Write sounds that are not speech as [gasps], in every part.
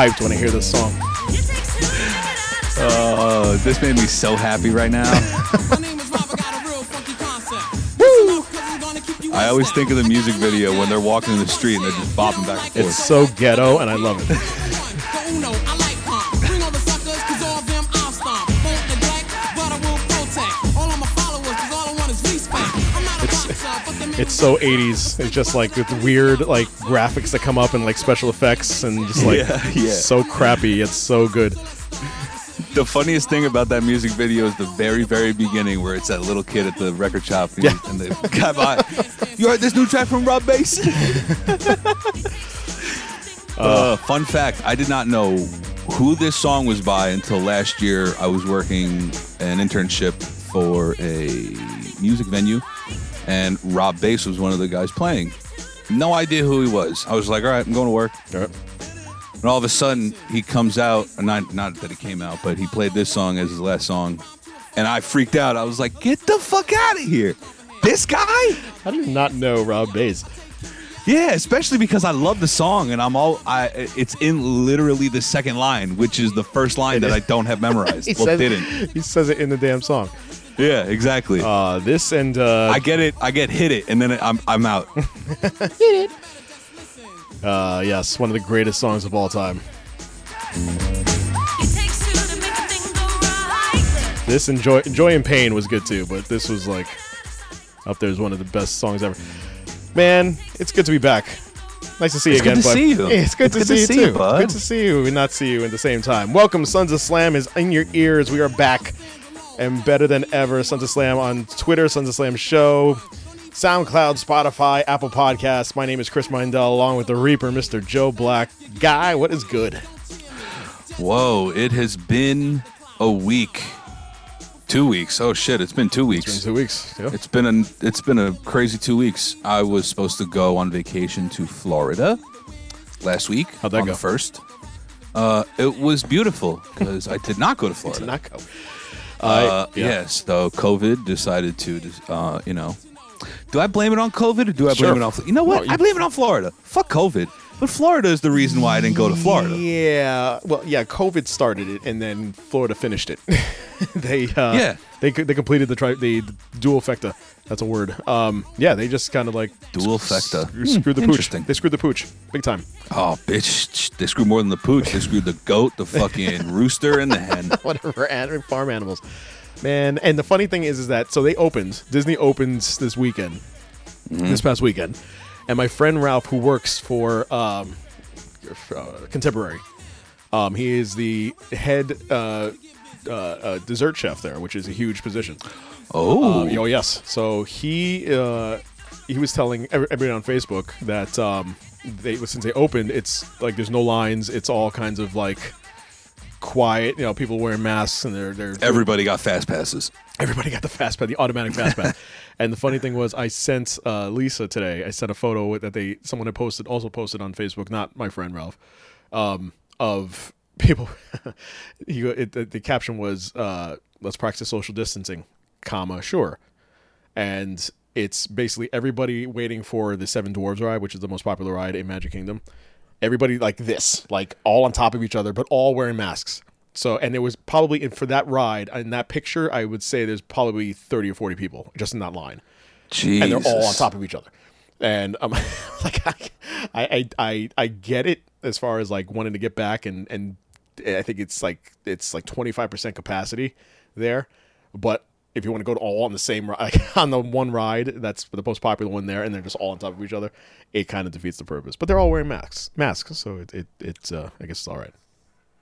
Hyped when I hear this song. It takes two to make it out of sight. Oh, this made me so happy right now. My name is Rob, I got a real funky concept. Listen up, 'cause I'm gonna keep you I in always think of the music video when they're walking in the street and they're just knife. bopping back and forth. It's so ghetto, and I love it. So 80s. It's just like with weird like graphics that come up and like special effects and just like Yeah, yeah. so crappy. It's so good. The funniest thing about that music video is the very, very beginning where it's that little kid at the record shop and, Yeah. and the guy by, you heard this new track from Rob Bass? [laughs] uh, fun fact, I did not know who this song was by until last year. I was working an internship for a music venue and Rob Bass was one of the guys playing. No idea who he was. I was like, all right, I'm going to work. All right. And all of a sudden, he comes out. Not not that he came out, but he played this song as his last song, and I freaked out. I was like, "Get the fuck out of here!" This guy? How do you not know Rob Bass? Yeah, especially because I love the song, and I'm all. I it's in literally the second line, which is the first line that I don't have [laughs] memorized. Well, says, didn't. He says it in the damn song. Yeah, exactly. Uh, this and uh, I get it. I get hit it, and then I'm I'm out. [laughs] uh, yes, one of the greatest songs of all time. It takes two to make a thing go right. This and Joy, Joy and Pain was good too, but this was like up there as one of the best songs ever. Man, it's good to be back. Nice to see you It's good to bud. see you. Yeah, it's good It's to good see to you see too. you, bud. Good to see you and not see you at the same time. Welcome, Sons of Slam is in your ears. We are back and better than ever. Sons of Slam on Twitter, Sons of Slam Show, SoundCloud, Spotify, Apple Podcasts. My name is Chris Mindell, along with the Reaper, Mr. Joe Black. Guy, what is good? Whoa! It has been a week, two weeks. Oh shit! It's been two weeks. It's been two weeks. Yeah. It's been a it's been a crazy two weeks. I was supposed to go on vacation to Florida last week. How'd that on go? The first, uh, it was beautiful because I did not go to [laughs] Florida. Did not go. Uh, yeah. yeah. so COVID decided to, uh, you know, do I blame it on COVID or do I blame Sure. it on? You know what? No, you- I blame it on Florida. Fuck COVID. But Florida is the reason why I didn't go to Florida. Yeah, well, yeah, COVID started it, and then Florida finished it. [laughs] they, uh, Yeah. They they completed the tri- the dual fecta. That's a word. Um, yeah, they just kind of like Dual s- fecta. s- screwed the pooch. They screwed the pooch big time. Oh, bitch! They screwed more than the pooch. They screwed the goat, the fucking [laughs] rooster, and the hen. [laughs] Whatever, an- farm animals, man. And the funny thing is, is that so they opened. Disney opens this weekend, Mm-hmm. this past weekend, and my friend Ralph, who works for um, uh, Contemporary, um, he is the head uh, uh, uh, dessert chef there, which is a huge position. Oh, oh yes. So he uh, he was telling every- everybody on Facebook that um, they since they opened, it's like there's no lines. It's all kinds of like quiet. You know, people wearing masks and they're they're Everybody got fast passes. everybody got the fast pass, the automatic fast pass. [laughs] and the funny thing was, I sent uh, Lisa today. I sent a photo that they someone had posted, also posted on Facebook, not my friend Ralph, um, of people. [laughs] he, it, the, the caption was, uh, "Let's practice social distancing, comma sure," and it's basically everybody waiting for the Seven Dwarves ride, which is the most popular ride in Magic Kingdom. Everybody like this, like all on top of each other, but all wearing masks. So, and there was probably in- for that ride in that picture, I would say there's probably thirty or forty people just in that line, Jesus. and they're all on top of each other. And um, [laughs] like I, I, I, I get it as far as like wanting to get back, and and I think it's like it's like twenty five percent capacity there, but if you want to go to all on the same ride, [laughs] like on the one ride, that's the most popular one there, and they're just all on top of each other. It kind of defeats the purpose. But they're all wearing masks, masks, so it, it it's uh, I guess it's all right.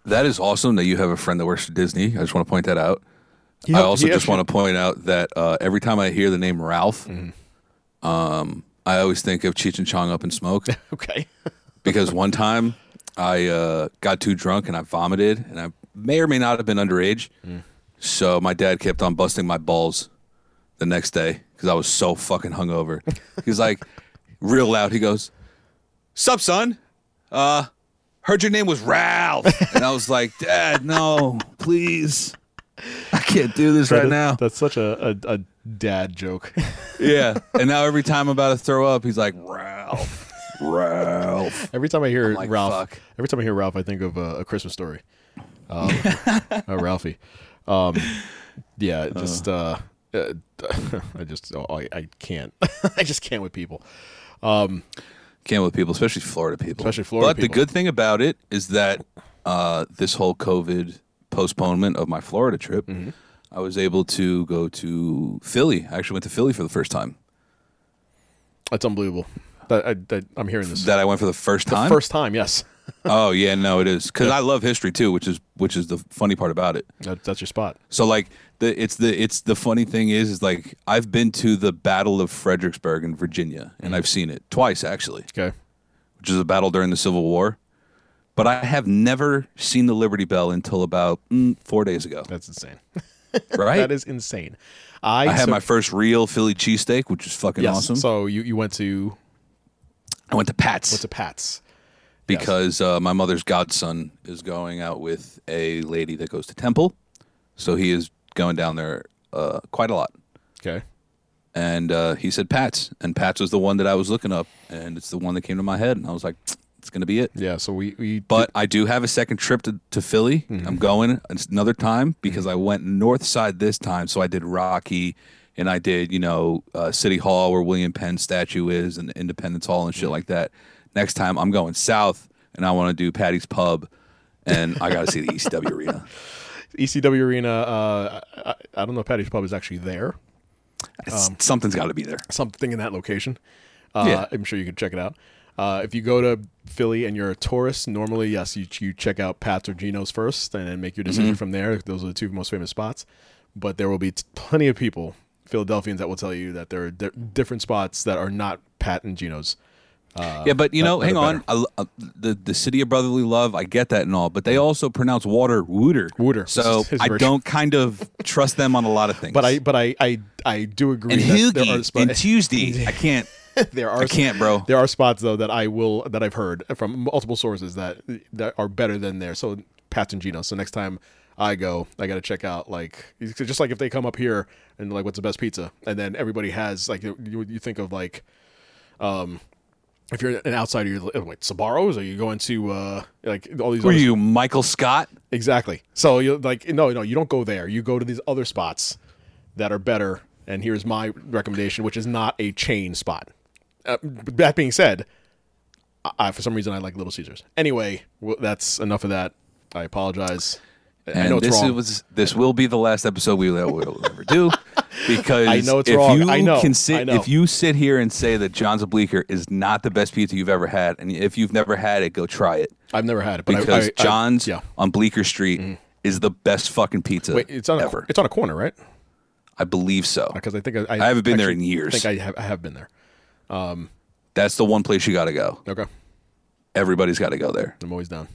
That is awesome that you have a friend that works for Disney. I just want to point that out. I also just want to point out that uh, every time I hear the name Ralph, Mm-hmm. um, I always think of Cheech and Chong Up in Smoke [laughs] Okay. [laughs] because one time I uh, got too drunk and I vomited, and I may or may not have been underage. Mm. So my dad kept on busting my balls the next day because I was so fucking hungover. [laughs] He's like, real loud. He goes, "Sup, son? Uh, heard your name was Ralph," and I was like, "Dad, no, please." I can't do this right now. That's such a, a, a dad joke. Yeah. And now [laughs] every time I'm about to throw up, he's like, Ralph, Ralph. [laughs] Every time I hear like, Ralph, fuck. every time I hear Ralph, I think of uh, a Christmas story. Um, [laughs] uh, Ralphie. Um, yeah, just uh, uh, [laughs] I just oh, I, I can't. I just can't with people. Can't with people, especially Florida people. Especially Florida But the good thing about it is that uh, this whole COVID postponement of my Florida trip, Mm-hmm. I was able to go to Philly. I actually went to Philly for the first time. That's unbelievable. That, I, that I'm hearing this. That I went for the first the time. first time, yes. [laughs] oh yeah, no, it is because I love history too, which is which is the funny part about it. That, that's your spot. So like the it's the it's the funny thing is is like I've been to the Battle of Fredericksburg in Virginia and I've seen it twice actually, Okay. which is a battle during the Civil War. But I have never seen the Liberty Bell until about mm, four days ago. That's insane. [laughs] Right? That is insane. I, I had so- my first real Philly cheesesteak, which was fucking yes. awesome. So you, you went to I went to Pat's went to Pat's. because uh, my mother's godson is going out with a lady that goes to Temple, so he is going down there uh, quite a lot. Okay. and uh, he said Pat's, and Pat's was the one that I was looking up, and it's the one that came to my head, and I was like, [tsk] it's gonna be it. Yeah. So we we But I do have a second trip to, to Philly. I'm going another time because I went north side this time, so I did Rocky, and I did you know uh, City Hall where William Penn statue is, and Independence Hall and shit like that. Next time I'm going south, and I want to do Patty's Pub, and I got to see the ECW [laughs] arena. ECW Arena. Uh, I, I don't know if Patty's Pub is actually there. It's, something's got to be there. Something in that location. Uh, Yeah. I'm sure you can check it out. Uh, if you go to Philly and you're a tourist, normally yes, you you check out Pat's or Geno's first, and then make your decision from there. Those are the two most famous spots. But there will be t- plenty of people, Philadelphians, that will tell you that there are di- different spots that are not Pat and Geno's. yeah, but you know, hang on. I, uh, the the city of brotherly love, I get that and all, but they also pronounce water wooter. Wooter. So [laughs] I don't kind of trust them on a lot of things. But I but I I, I do agree and that there are Hoagie spots. and Tuesday, [laughs] I can't. [laughs] there are I can't, bro. There are spots though that I will that I've heard from multiple sources that that are better than there. So Pat and Geno. So next time I go, I got to check out like just like if they come up here and like what's the best pizza, and then everybody has like you, you think of like um if you're an outsider, you're like, oh, wait, Sbarros? Are you going to uh like all these? Were you Michael Scott? Exactly. So you like no no you don't go there. You go to these other spots that are better. And here's my recommendation, which is not a chain spot. Uh, that being said, I, I- for some reason I like Little Caesars. Anyway, well, that's enough of that. I apologize. I And this was this will be the last episode we will ever do [laughs] because I know it's if wrong. you I know. can I sit know. if you sit here and say that John's of Bleecker is not the best pizza you've ever had, and if you've never had it, go try it I've never had it, but because I, I, John's yeah. on Bleecker Street mm. is the best fucking pizza Wait, it's on a, it's on a corner, right? I believe so. Uh, because I think I, I haven't been there in years. I think I have, I have been there. Um, That's the one place you got to go. Okay, Everybody's got to go there. I'm always down.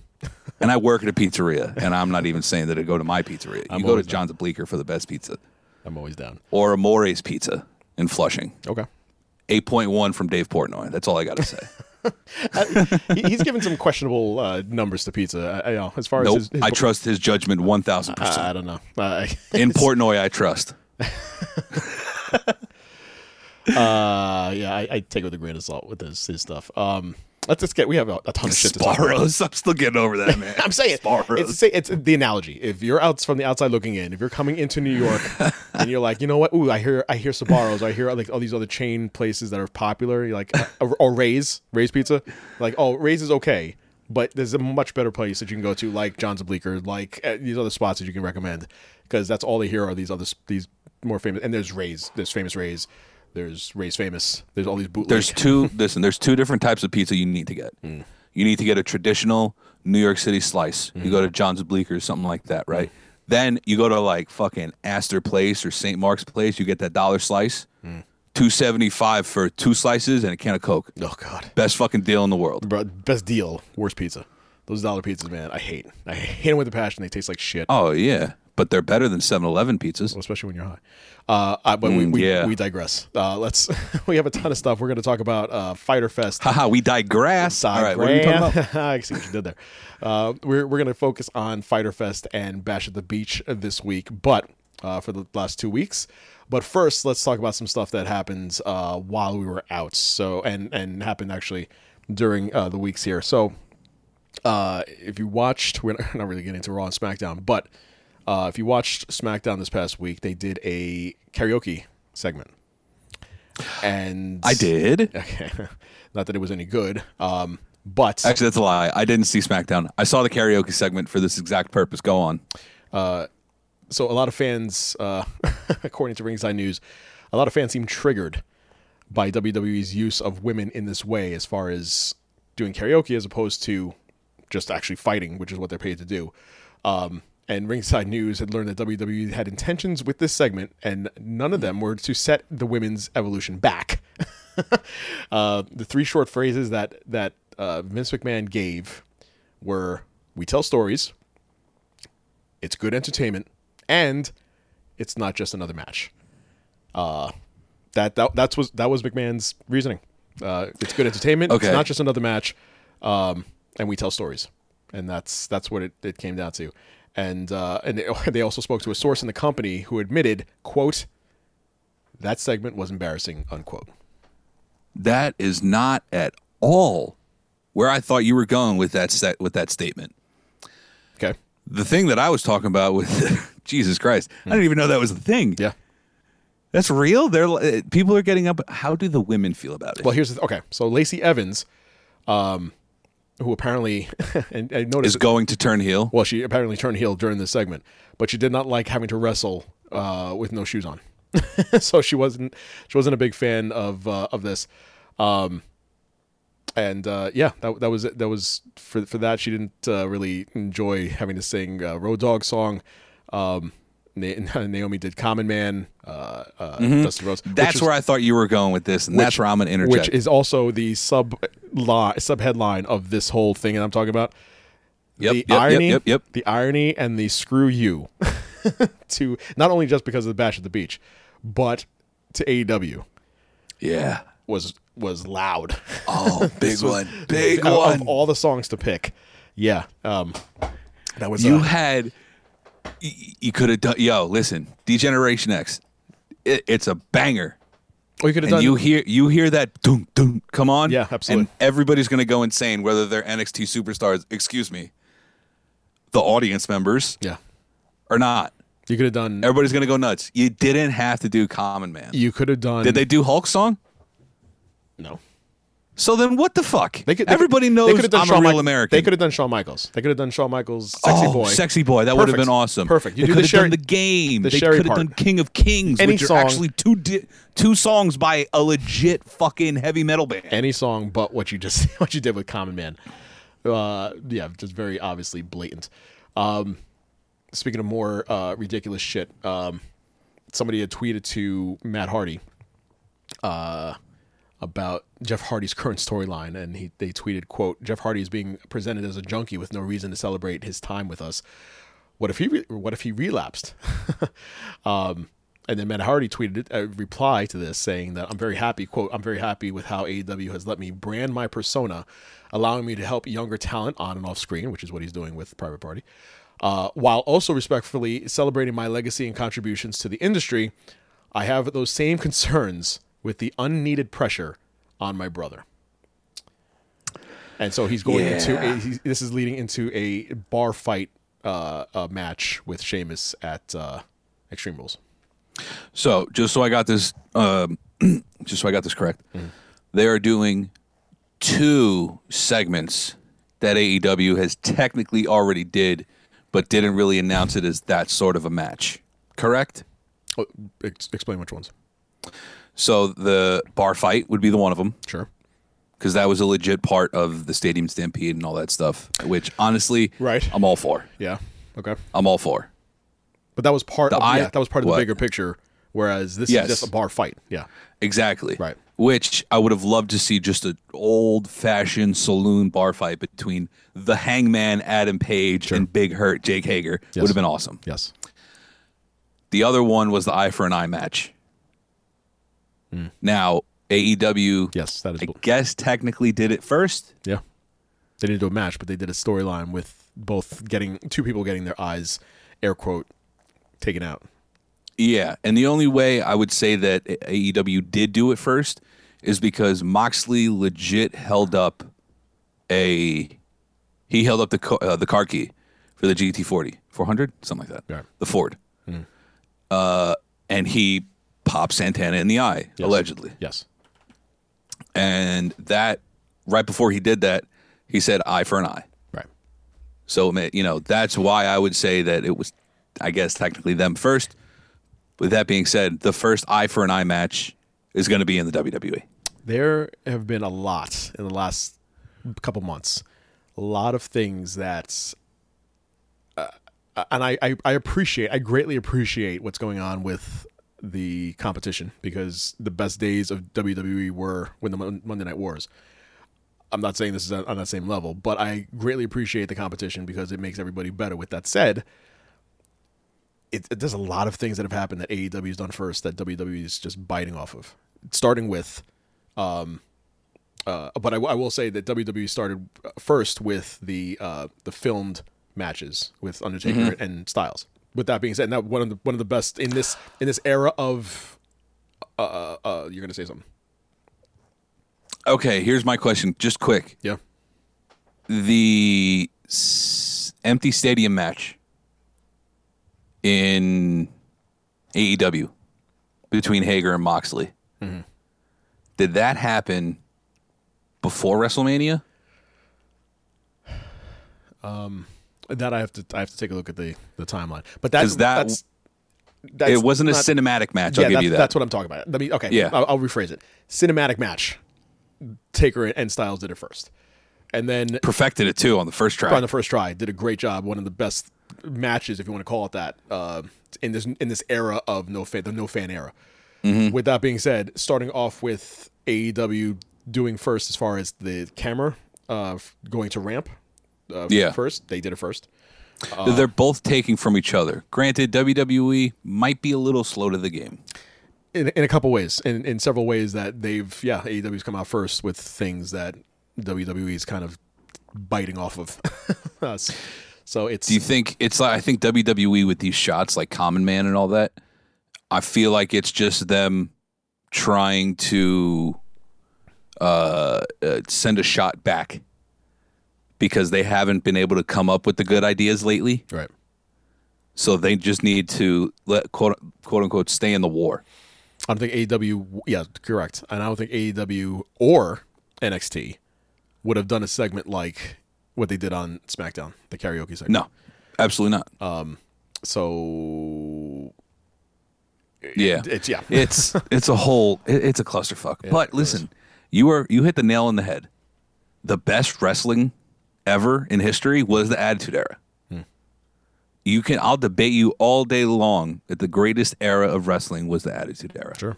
And I work at a pizzeria, and I'm not even saying that I go to my pizzeria. I'm you go to down. John's Bleecker for the best pizza, I'm always down. or Amore's Pizza in Flushing. Okay. 8.1 from Dave Portnoy. That's all I got to say. [laughs] He- He's given some questionable uh, numbers to pizza. I, I know as far as his, his I trust his judgment 1,000%. I, I don't know. Uh, [laughs] in Portnoy, I trust. [laughs] uh, yeah, I, I take it with a grain of salt with his his stuff. Um, let's just get. We have a, a ton of shit to talk about. Sparrows. I'm still getting over that, man. [laughs] I'm saying Sparrows. it's say it's the analogy. If you're out from the outside looking in, if you're coming into New York [laughs] and you're like, you know what? Ooh, I hear I hear Sbarros. I hear like all these other chain places that are popular. You're like, uh, or, or Ray's Ray's Pizza. Like, oh, Ray's is okay, but there's a much better place that you can go to, like John's of Bleecker, like uh, these other spots that you can recommend, because that's all they hear are these other these more famous. And there's Ray's. There's famous Ray's. There's Ray's famous. There's all these bootleg. There's [laughs] two. listen, there's two different types of pizza you need to get. Mm. You need to get a traditional New York City slice. You Mm. go to John's Bleecker, or something like that, right? Then you go to like fucking Astor Place or St. Mark's Place. You get that dollar slice, Mm. two seventy five for two slices and a can of Coke. oh god. Best fucking deal in the world. Bro, best deal, worst pizza. Those dollar pizzas, man, I hate. I hate them with a passion. They taste like shit, Oh yeah, but they're better than 7-Eleven pizzas. especially when you're high. Uh, uh, but we, Mm, we, yeah. we digress. Uh, let's. [laughs] we have a ton of stuff. We're going to talk about uh, Fighter Fest. Haha, we digress. All right, what are you talking about? [laughs] I see what you did there. Uh, we're we're going to focus on Fighter Fest and Bash at the Beach this week, but uh, for the last two weeks. But first, let's talk about some stuff that happened uh, while we were out. So and and happened actually during uh, the weeks here. So uh, if you watched, we're not really getting into Raw and SmackDown, but uh, if you watched SmackDown this past week, they did a karaoke segment, and I did. [laughs] Okay, not that it was any good, um, but Actually, that's a lie. I didn't see SmackDown. I saw the karaoke segment for this exact purpose. Go on. so a lot of fans, uh, [laughs] according to Ringside News, a lot of fans seem triggered by WWE's use of women in this way, as far as doing karaoke as opposed to just actually fighting, which is what they're paid to do. Um, and Ringside News had learned that WWE had intentions with this segment, and none of them were to set the women's evolution back. [laughs] uh, the three short phrases that that uh, Vince McMahon gave were: "We tell stories, it's good entertainment, and it's not just another match." Uh, that that that's was that was McMahon's reasoning. Uh, it's good entertainment. Okay. It's not just another match, um, and we tell stories, and that's that's what it, it came down to. And uh, and [laughs] they, also spoke to a source in the company who admitted, "quote That segment was embarrassing." Unquote. That is not at all where I thought you were going with that set with that statement. Okay. The thing that I was talking about with [laughs] Jesus Christ, I didn't even know that was a thing. Yeah. That's real. They're uh, people are getting up. How do the women feel about it? Well, here's the okay. So Lacey Evans, um, who apparently [laughs] and I noticed is going to turn heel. Well, she apparently turned heel during this segment, but she did not like having to wrestle uh, with no shoes on. [laughs] so she wasn't she wasn't a big fan of uh, of this. Um, and uh, yeah, that, that was it. That was for for that. She didn't uh, really enjoy having to sing uh, Road Dog song. Um, Na- [laughs] Naomi did Common Man. Uh, uh, Dusty Rhodes. which Mm-hmm. That's is- where I thought you were going with this, and that's where I'm going to interject. which is also the sub line, sub headline of this whole thing that I'm talking about. Yep, the yep, irony, yep, yep. the irony, and the screw you [laughs] to not only just because of the bash at the beach, but to AEW yeah. was was loud. Oh, [laughs] big one, [laughs] big Out one. Of all the songs to pick, yeah, um, that was you uh, had you could have done yo listen D-Generation X it, it's a banger oh, you could have done. you hear you hear that doom doom come on Yeah, absolutely. and everybody's gonna go insane whether they're nxt superstars excuse me the audience members yeah, or not you could have done. everybody's gonna go nuts you didn't have to do common man You could have done. did they do hulk song No. So then what the fuck They could, they everybody could, knows they could have done i'm Shawn a real Mi- american They could have done Shawn Michaels. They could have done Shawn Michaels, "Sexy oh, Boy." Sexy Boy. That would have been awesome. Perfect. You they do the could have done the game. the they could have done King of Kings, Any which song- are actually two di- two songs by a legit fucking heavy metal band. any song but what you just [laughs] what you did with Common Man. Uh, yeah, just very obviously blatant. Um, speaking of more uh, ridiculous shit, um, somebody had tweeted to Matt Hardy uh, about Jeff Hardy's current storyline, and he they tweeted, "quote Jeff Hardy is being presented as a junkie with no reason to celebrate his time with us. What if he re- what if he relapsed?" [laughs] um, and then Matt Hardy tweeted a reply to this saying that I'm very happy, quote, I'm very happy with how AEW has let me brand my persona, allowing me to help younger talent on and off screen, which is what he's doing with Private Party, uh, while also respectfully celebrating my legacy and contributions to the industry. I have those same concerns with the unneeded pressure on my brother. And so he's going into a, he's, this is leading into a bar fight uh, uh, match with Sheamus at uh, Extreme Rules. So just so I got this, um, [clears throat] just so I got this correct, they are doing two segments that AEW has technically already did, but didn't really announce it as that sort of a match. Correct. Oh, ex- explain which ones. So the bar fight would be the one of them Sure. because that was a legit part of the Stadium Stampede and all that stuff. Which honestly, Right. I'm all for. Yeah. Okay. I'm all for. But that was part The of I- yeah, that was part of the bigger picture. Whereas this Yes. is just a bar fight. Yeah. Exactly. Right. Which I would have loved to see just an old fashioned saloon bar fight between the hangman Adam Page and Big Hurt Jake Hager. Yes. Would have been awesome. Yes. The other one was the eye for an eye match. Now, AEW. Yes, that is. I guess, technically did it first. Yeah. They didn't do a match, but they did a storyline with both getting two people getting their eyes, air quote, taken out. Yeah, and the only way I would say that AEW did do it first is because Moxley legit held up a he held up the uh, the car key for the GT40 400 something like that. Right. The Ford. Uh, and he popped Santana in the eye Yes. allegedly. Yes. And that right before he did that, he said eye for an eye. Right. So you know that's why I would say that it was, I guess technically them first. With that being said, the first eye for an eye match is going to be in the. WWE. There have been a lot in the last couple months. A lot of things that, uh, and I, I, I appreciate, I greatly appreciate what's going on with the competition because the best days of WWE were when the Monday Night Wars. I'm not saying this is on that same level, but I greatly appreciate the competition because it makes everybody better. With that said, it, it- there's a lot of things that have happened that AEW has done first that WWE is just biting off of. Starting with uh, but I, I will say that WWE started first with the uh, the filmed matches with Undertaker and Styles. With that being said, now one of the one of the best in this in this era of uh, uh, you're gonna say something, Okay, here's my question, just quick. yeah? The s- empty stadium match in AEW between Hager and Moxley. Did that happen before WrestleMania? That I have to I have to take a look at the the timeline, but that's that- that's, that's it wasn't a cinematic match. Yeah, I'll give that's, you that. that's what I'm talking about. Let me okay. Yeah. I'll, I'll rephrase it. Cinematic match. Taker and Styles did it first, and then Perfected it too on the first try. on the first try. Did a great job. One of the best matches, if you want to call it that, uh, in this in this era of no fan, the no fan era. Mm-hmm. With that being said, starting off with AEW doing first as far as the camera uh, going to ramp. Uh, Yeah. First, they did it first. They're both taking from each other. Granted, WWE might be a little slow to the game. in, in a couple ways, in, in several ways that they've yeah AEW's come out first with things that WWE is kind of biting off of [laughs] us. So it's Do you think it's like I think WWE with these shots like Common Man and all that? I feel like it's just them trying to uh, uh, send a shot back because they haven't been able to come up with the good ideas lately. right. So they just need to let quote quote unquote stay in the war. I don't think AEW yeah correct, and I don't think AEW or NXT would have done a segment like what they did on SmackDown, the karaoke segment. No, absolutely not. Um, so yeah, it's yeah. [laughs] it's it's a whole it- it's a clusterfuck. but listen, you are you hit the nail on the head. The best wrestling ever in history was the Attitude Era. Hmm. You can I'll debate you all day long that the greatest era of wrestling was the Attitude Era. sure.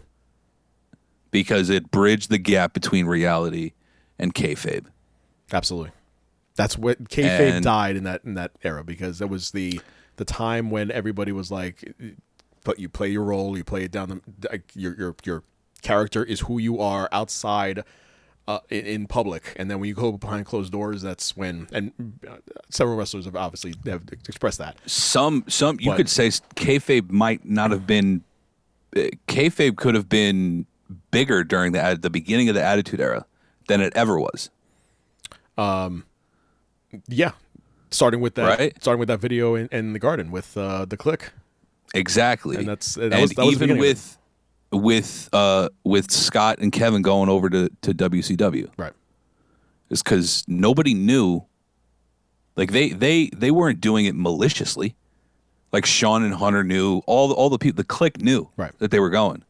because it bridged the gap between reality and kayfabe. Absolutely. That's what kayfabe And- died in that in that era because that was the the time when everybody was like, but you play your role, you play it down the like, your your your character is who you are outside. Uh, in, in public, and then when you go behind closed doors, that's when. And uh, several wrestlers have obviously have expressed that. Some some you What? could say kayfabe might not have been uh, kayfabe could have been bigger during the the beginning of the Attitude Era than it ever was. Um, Yeah, starting with that, Right. starting with that video in, in the garden with uh, the Kliq. Exactly, And that's- that and was- that was even with with uh with Scott and Kevin going over to to WCW. Right. is because nobody knew. Like they they they weren't doing it maliciously. Like Shawn and Hunter knew all the, all the people. The Kliq knew Right. that they were going.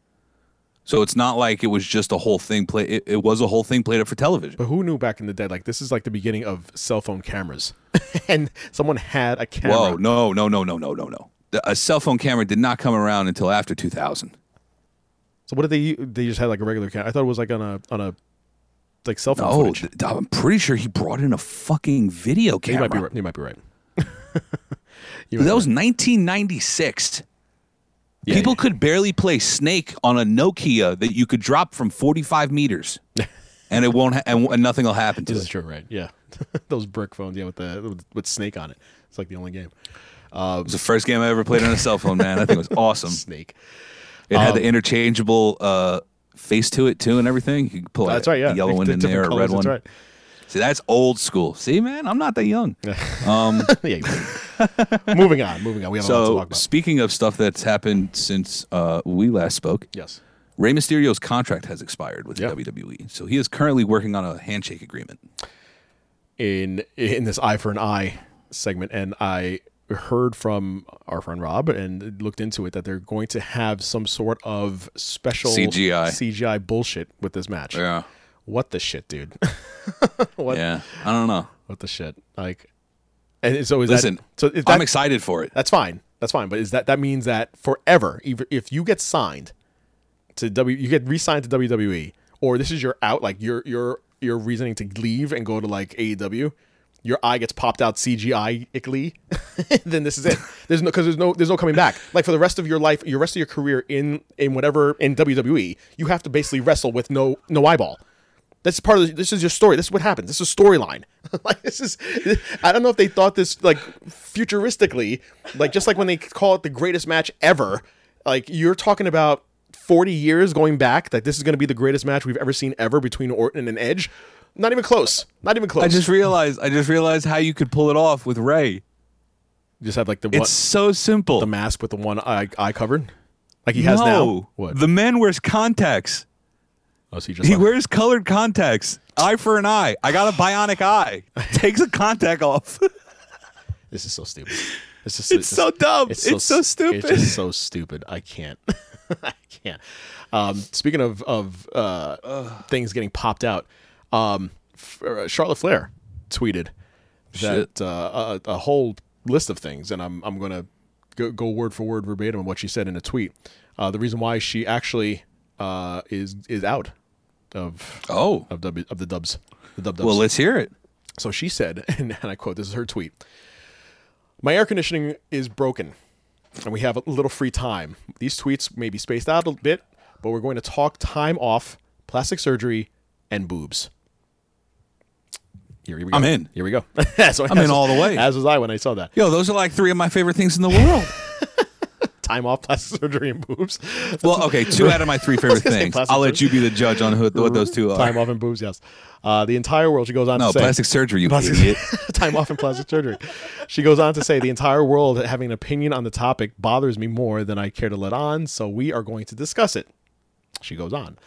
So it's not like it was just a whole thing play. It, it was a whole thing played up for television. But who knew back in the day? Like this is like the beginning of cell phone cameras, [laughs] and someone had a camera. Whoa! No! No! No! No! No! No! No! A cell phone camera did not come around until after 2000. So what did they? They just had like a regular camera. I thought it was like on a on a like cell phone Oh, th- I'm pretty sure he brought in a fucking video you camera. might be right. You might [laughs] be right. You That might was 1996. Yeah, People yeah. could barely play Snake on a Nokia that you could drop from 45 meters, [laughs] and it won't, ha- and, and nothing will happen to This is it. true, right? Yeah, [laughs] those brick phones, yeah, with the with, with Snake on it. It's like the only game. It was the first game I ever played on a cell phone, man. I think it was awesome. Snake. It had Um, the interchangeable uh, face to it too, and everything. You could pull That's a, right. Yeah, yellow one in there, a red one. That's right. See, that's old school. See, man, I'm not that young. [laughs] Um, [laughs] Yeah. moving on. Moving on. We have a lot to so, talk about. speaking of stuff that's happened since uh, we last spoke, Yes. Rey Mysterio's contract has expired with Yeah. WWE. So he is currently working on a handshake agreement. in in this eye for an eye segment, and I heard from our friend Rob and looked into it that they're going to have some sort of special CGI. CGI bullshit with this match. Yeah. What the shit, dude? [laughs] what Yeah. I don't know. what the shit? Like, and so is Listen, that so? Is I'm excited for it. That's fine. That's fine. But is that that means that forever, if you get signed to W, you get re-signed to WWE, or this is your out, like your your your reasoning to leave and go to like AEW, your eye gets popped out CGI-ically, [laughs] then this is it. There's no because there's no there's no coming back. Like for the rest of your life, your rest of your career in in whatever in WWE, you have to basically wrestle with no no eyeball. That's part of the, this is your story. This is what happens. This is storyline. [laughs] like this is I don't know if they thought this like futuristically, like just like when they call it the greatest match ever. Like you're talking about 40 years going back that this is going to be the greatest match we've ever seen ever between Orton and Edge. Not even close. Not even close. I just realized I just realized how you could pull it off with Rey. just have like the one, It's so simple. the mask with the one eye, eye covered, like he has no, now. What? The man wears contacts. oh, so he just He wears colored contacts. Eye for an eye. I got a bionic eye. [laughs] Takes a contact off. [laughs] This is so stupid. It's just It's so dumb. It's so stupid. It's just so stupid. I can't. [laughs] I can't. Um, speaking of of uh, things getting popped out, um, uh, Charlotte Flair tweeted that uh, a, a whole list of things, and I'm I'm gonna go, go word for word verbatim what she said in a tweet. Uh, the reason why she actually uh, is is out of Oh. of, w, of the Dubs, the Dub Dubs. Well, let's hear it. So she said, [laughs] and, I quote, this is her tweet My air conditioning is broken, and we have a little free time. These tweets may be spaced out a bit, but we're going to talk time off, plastic surgery, and boobs. Here, we go. I'm in. Here we go. [laughs] so I'm in all the way. As was I when I saw that. Yo, those are like three of my favorite things in the world. [laughs] Time off, plastic surgery, and boobs. well, okay, two out of my three [laughs] favorite things. I'll let you be the judge on who, what those two are. Time off and boobs, yes. Uh, the entire world, she goes on No, to say. No, plastic surgery, you Plastic- idiot. time off and plastic surgery. She goes on to say the entire world having an opinion on the topic bothers me more than I care to let on, so we are going to discuss it. She goes on.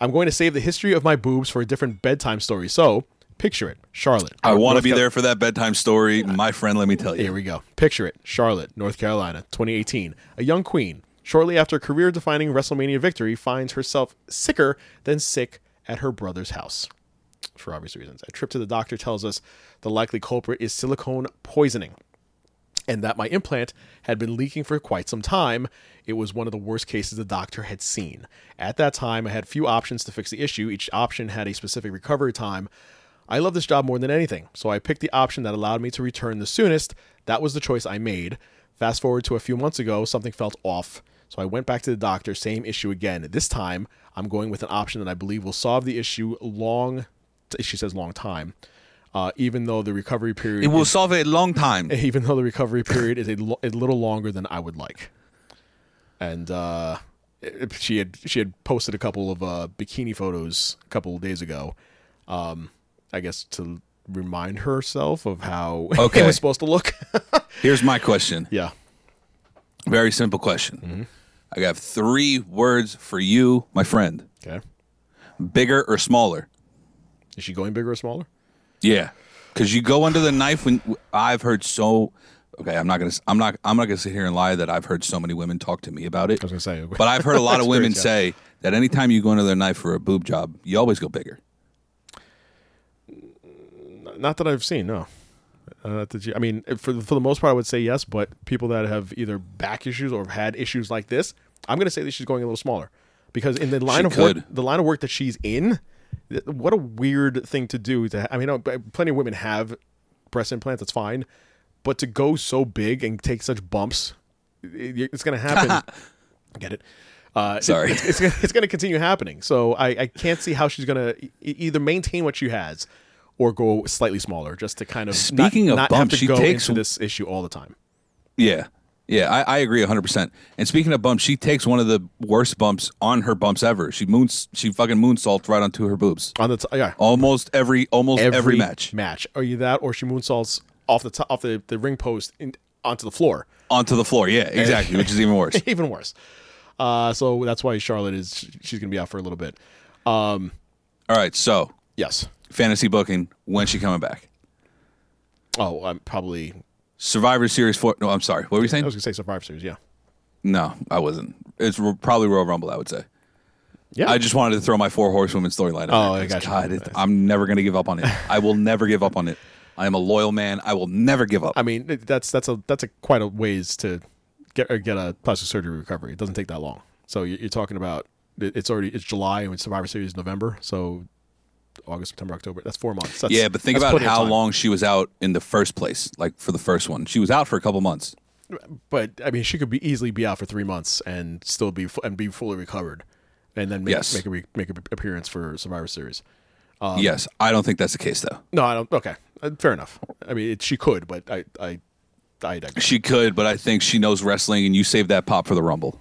I'm going to save the history of my boobs for a different bedtime story. So, picture it. Charlotte. I want to be Car- there for that bedtime story. My friend, let me tell you. Here we go. Picture it. Charlotte, North Carolina, 2018. A young queen, shortly after a career defining WrestleMania victory, finds herself sicker than sick at her brother's house. For obvious reasons. A trip to the doctor tells us the likely culprit is silicone poisoning. and that my implant had been leaking for quite some time. It was one of the worst cases the doctor had seen. At that time, I had few options to fix the issue. Each option had a specific recovery time. I love this job more than anything, so I picked the option that allowed me to return the soonest. That was the choice I made. Fast forward to a few months ago, something felt off, so I went back to the doctor, same issue again. This time, I'm going with an option that I believe will solve the issue long, she says long time, uh, even though the recovery period It will is- solve it a long time. [laughs] even though the recovery period is a, lo- a little longer than I would like. And uh, it- she had she had posted a couple of uh, bikini photos a couple of days ago, um, I guess to remind herself of how [laughs] Okay. it was supposed to look. [laughs] Here's my question. yeah. Very simple question. Mm-hmm. I got three words for you, my friend. Okay. Bigger or smaller? Is she going bigger or smaller? Yeah, because you go under the knife when I've heard so. Okay, I'm not gonna. I'm not. I'm not gonna sit here and lie that I've heard so many women talk to me about it. I was gonna say, but I've heard a lot [laughs] of women say that anytime you go under their knife for a boob job, you always go bigger. Not that I've seen, no. Uh, not that you, I mean, for the, for the most part, I would say yes. But people that have either back issues or have had issues like this, I'm going to say that she's going a little smaller because in the line She of work, the line of work that she's in, what a weird thing to do. To I mean, plenty of women have breast implants. That's fine, but to go so big and take such bumps, it- it's going to happen. [laughs] Get it? Uh, it- Sorry. it's, it's, gonna- it's going to continue happening. So I, I can't see how she's going to either maintain what she has or go slightly smaller, just to kind of not- Speaking of not bumps, have to she go takes- into this issue all the time. Yeah, yeah, I, I agree 100. percent And speaking of bumps, she takes one of the worst bumps on her bumps ever. She moons. She fucking moonsaults right onto her boobs. On the t- yeah, Almost every, almost every, match match. Are you that, or she moonsaults off the top, off the, the ring post in, onto the floor? onto the floor. Yeah, exactly. which is even worse. [laughs] Even worse. Uh, so that's why Charlotte is she's going to be out for a little bit. All right, so Yes. Fantasy booking. When's she coming back? Oh, I'm probably. Survivor Series four. No, I'm sorry. What were you saying? I was going to say Survivor Series. Yeah. No, I wasn't. It's ro- probably Royal Rumble. I would say. Yeah. I just wanted to throw my four horsewomen storyline. Oh, I got you. God, it, I'm never going to give up on it. I will never give up on it. I am a loyal man. I will never give up. I mean, that's that's a that's a quite a ways to get or get a plastic surgery recovery. It doesn't take that long. So you- you're talking about it's already it's July and Survivor Series is November. So August, September, October. That's four months. That's, yeah, but think about how long she was out in the first place. Like for the first one, she was out for a couple months. But I mean, she could be easily be out for three months and still be and be fully recovered, and then make Yes. make a re- make an appearance for Survivor Series. Um, yes, I don't think that's the case though. No, I don't. Okay, Uh, fair enough. I mean, it, she could, but I I I digress. She could, but I think she knows wrestling, and you save that pop for the Rumble.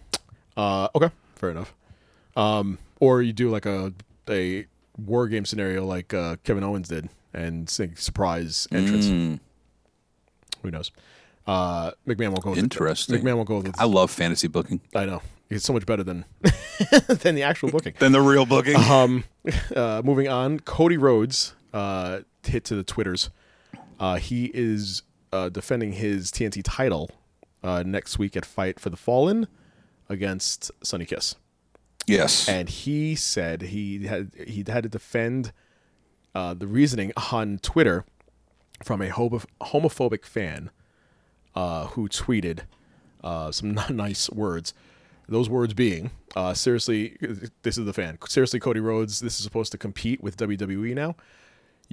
Uh, okay, fair enough. Um, or you do like a a war game scenario like uh, Kevin Owens did and sing surprise entrance. Mm. Who knows? Uh, McMahon won't go. With it. Interesting. McMahon won't go with. I love fantasy booking. I know it's so much better than [laughs] than the actual booking. Than the real booking. Um, [laughs] uh, moving on, Cody Rhodes uh, hit to the Twitters. Uh, he is uh, defending his TNT title uh, next week at Fight for the Fallen against Sonny Kiss, yes. and he said he had he had to defend uh, the reasoning on Twitter from a homo- homophobic fan uh, who tweeted uh, some [laughs] not nice words. Those words being, uh, seriously, this is the fan. Seriously, Cody Rhodes, this is supposed to compete with WWE now.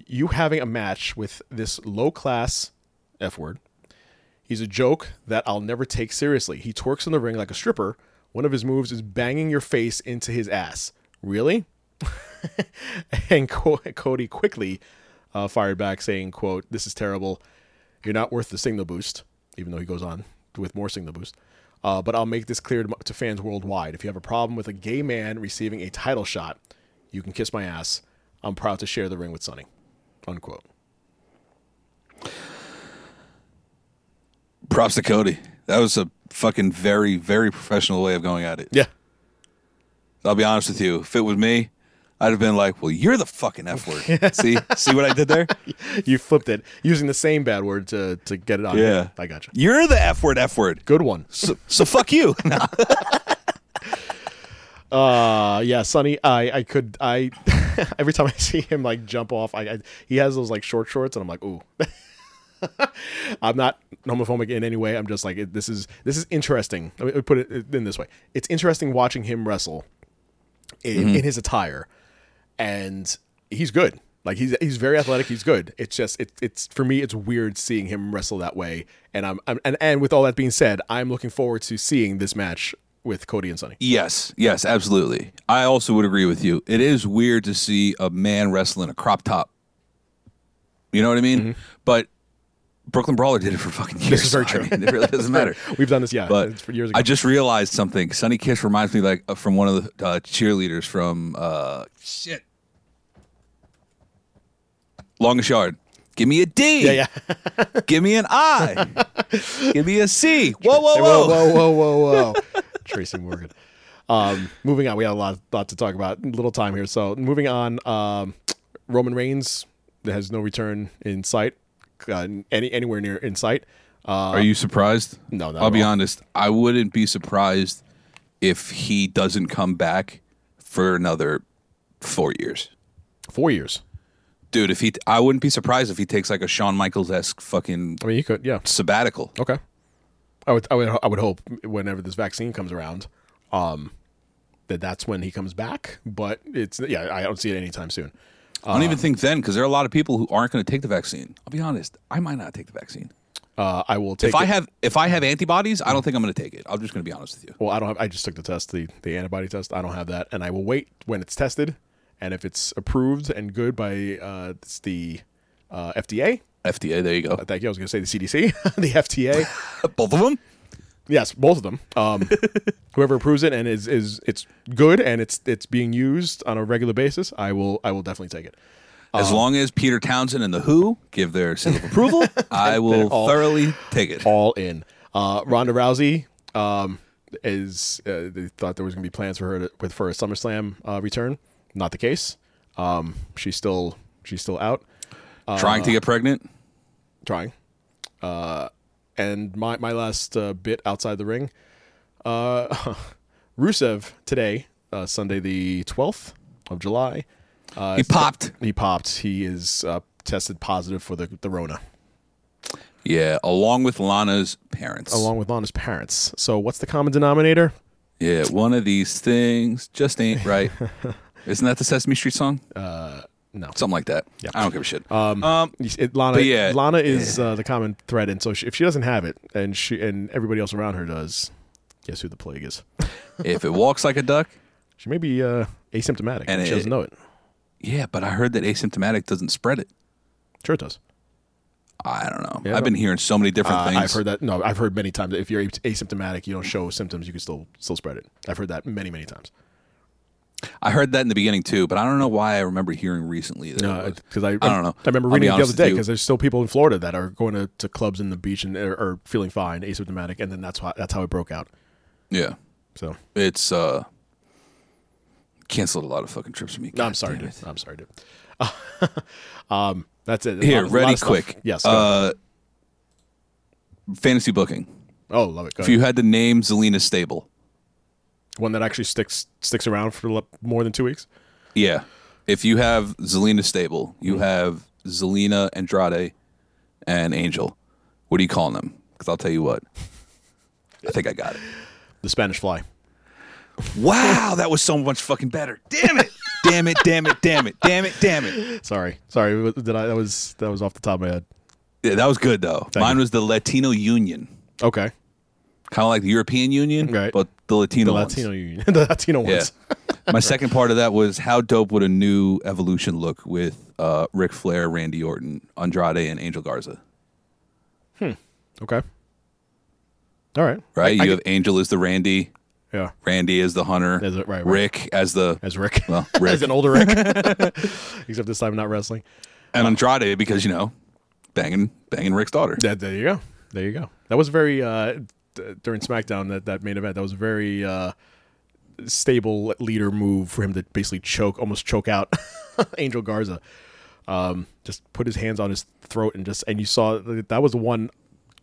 You having a match with this low class F word. He's a joke that I'll never take seriously. He twerks in the ring like a stripper. One of his moves is banging your face into his ass. Really? [laughs] and Co- Cody quickly uh, fired back saying, quote, this is terrible. You're not worth the signal boost, even though he goes on with more signal boost. Uh, but I'll make this clear to, to fans worldwide. If you have a problem with a gay man receiving a title shot, you can kiss my ass. I'm proud to share the ring with Sonny. Unquote. Props to Cody. That was a fucking very, very professional way of going at it. Yeah. I'll be honest with you. If it was me, I'd have been like, "Well, you're the fucking f word." [laughs] see, see what I did there? [laughs] You flipped it using the same bad word to, to get it on. Yeah, I got you. You're the f word, f word. Good one. So, so fuck you. [laughs] Uh, yeah, Sonny. I I could I every time I see him like jump off, I, I he has those like short shorts, and I'm like, ooh. [laughs] I'm not homophobic in any way. I'm just like it- this is this is interesting. Let me put it in this way: it's interesting watching him wrestle in, Mm-hmm. in his attire, and he's good. Like he's he's very athletic. He's good. It's just it, it's for me. It's weird seeing him wrestle that way. And I'm, I'm and and with all that being said, I'm looking forward to seeing this match with Cody and Sonny. Yes, yes, absolutely. I also would agree with you. It is weird to see a man wrestle in a crop top. You know what I mean? Mm-hmm. But Brooklyn Brawler did it for fucking years. is very so, [laughs] I mean, it really doesn't matter. [laughs] We've done this, yeah, But it's for years ago. I just realized something. Sonny Kiss reminds me like from one of the uh, cheerleaders from uh, shit. Longest yard. Give me a D. yeah, yeah. [laughs] Give me an I. Give me a C. Whoa, whoa, whoa. whoa, whoa, whoa, whoa. Tracy Morgan. Um, moving on, we had a lot, lot to talk about. Little time here, so moving on. Um, Roman Reigns has no return in sight, uh, any anywhere near in sight. Uh, Are you surprised? No, I'll be honest. I wouldn't be surprised if he doesn't come back for another four years. four years. Dude, if he, I wouldn't be surprised if he takes like a Shawn Michaels esque fucking I mean, you could, yeah. sabbatical. Okay. I would, I would, I would hope whenever this vaccine comes around, um, that that's when he comes back. But it's, yeah, I don't see it anytime soon. I don't even think then because there are a lot of people who aren't going to take the vaccine. I'll be honest. I might not take the vaccine. Uh, I will take. If I it- have if I have antibodies, I don't think I'm going to take it. I'm just going to be honest with you. Well, I don't have. I just took the test, the the antibody test. I don't have that, and I will wait when it's tested, and if it's approved and good by uh, it's the uh, FDA. FDA, there you go. Thank you. I was going to say the CDC, [laughs] the FTA. [laughs] Both of them. Yes, both of them. Um, [laughs] whoever approves it and is is it's good and it's it's being used on a regular basis, I will I will definitely take it. As long as Peter Townshend and the Who give their seal of [laughs] approval, [laughs] I will all- thoroughly take it. All in. Uh, Ronda Rousey um, is. Uh, they thought there was going to be plans for her to, with for a SummerSlam uh, return. Not the case. Um, she's still she's still out. Trying to get pregnant. trying. And my my last uh, bit outside the ring, uh, [laughs] Rusev today, uh, Sunday the twelfth of July. Uh, He popped. He popped. He is uh, tested positive for the the Rona, Yeah, along with Lana's parents. along with Lana's parents. So what's the common denominator? yeah, one of these things just ain't right. [laughs] Isn't that the Sesame Street song? Uh, no. something like that. Yeah. I don't give a shit. Um, um, It, Lana, yeah, Lana is uh, the common thread, and so she, if she doesn't have it, and she and everybody else around her does, guess who the plague is? [laughs] if it walks like a duck, She may be uh, asymptomatic, and And she doesn't know it. yeah, but I heard that asymptomatic doesn't spread it. Sure, it does. I don't know. Yeah, I've been hearing so many different Uh, things. I've heard that. No, I've heard many times that if you're asymptomatic, you don't show symptoms, you can still still spread it. I've heard that many many times. I heard that in the beginning too, but I don't know why I remember hearing recently No, because I, I don't know. I remember reading be it the other day because there's still people in Florida that are going to, to clubs in the beach and are, are feeling fine, asymptomatic, and then that's why that's how it broke out. Yeah, So it's uh canceled a lot of fucking trips for me. I'm sorry, dude. it. I'm sorry, dude. [laughs] um, that's it. Here, lot ready, quick. Yes. Uh, fantasy booking. oh, love it. Go If you had to name Zelina Stable, One that actually sticks sticks around for more than two weeks. yeah. If you have Zelina Stable, you Mm-hmm. have Zelina Andrade and Angel. What are you calling them? Because I'll tell you what. I think I got it. The Spanish Fly. Wow, that was so much fucking better. Damn it. damn it, damn it, damn it, damn it, damn it. Sorry, sorry. Did I? That was that was off the top of my head. Yeah, that was good though. Thank Mine you. was the Latino Union. Okay, Kind of like the European Union, Right. but the Latino the ones. Latino Union, [laughs] the Latino Yeah. ones. My [laughs] second part of that was how dope would a new evolution look with uh, Ric Flair, Randy Orton, Andrade, and Angel Garza? Hmm. Okay. All right. Right? I- I you get- have Angel as the Randy, yeah. Randy as the Hunter, As a- right, right. Rick as the As Rick. [laughs] Well, Rick. As an older Rick. Except this time not wrestling. and Andrade because you know, banging banging Rick's daughter. There you go. There you go. That was very uh, during SmackDown that that main event. That was a very uh, stable leader move for him to basically choke, almost choke out [laughs] Angel Garza. Um, just put his hands on his throat and just and you saw that that was the one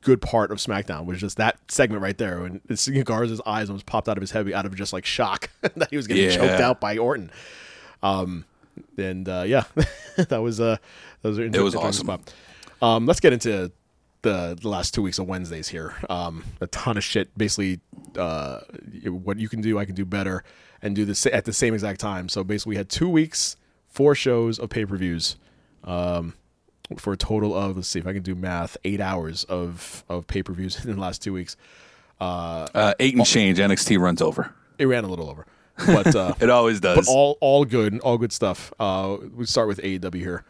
good part of SmackDown was just that segment right there when seeing Garza's eyes almost popped out of his head out of just like shock [laughs] that he was getting Yeah. choked out by Orton. Um, and uh, yeah, [laughs] that was uh, that was an It was awesome. spot. Um, let's get into the, the last two weeks of Wednesdays here. Um, a ton of shit. Basically, uh, what you can do, I can do better, and do this at the same exact time. So basically, we had two weeks, four shows of pay per views, um, for a total of let's see if I can do math, eight hours of of pay per views [laughs] in the last two weeks. Uh, eight and change. NXT runs over. It ran a little over, but uh, [laughs] It always does. but all all good, all good stuff. Uh, we start with AEW here,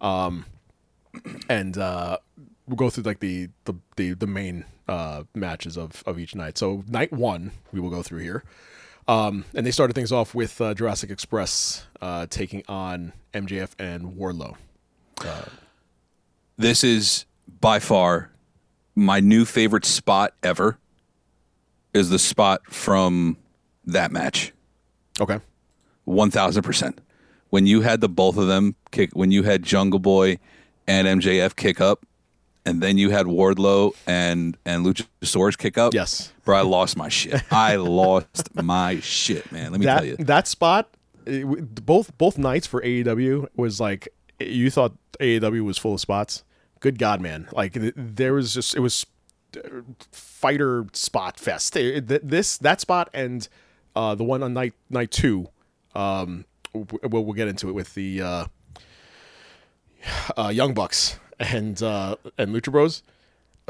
um, and uh, we'll go through like the the the, the main uh, matches of of each night. So night one, we will go through here, um, and they started things off with uh, Jurassic Express uh, taking on MJF and Wardlow. this is by far my new favorite spot ever. Is the spot from that match. Okay, One thousand percent. When you had the both of them kick, when you had Jungle Boy and MJF kick up, and then you had Wardlow and and Luchasaurus kick up. Yes. bro, I lost my shit. I lost my shit, man. Let me tell you. that that spot, it both both nights for AEW was like you thought AEW was full of spots. Good God, man! Like there was just it was uh, fighter spot fest. This that spot and uh, the one on night night two. Um, we'll, we'll get into it with the uh, [sighs] uh, Young Bucks and uh, and Lucha Bros.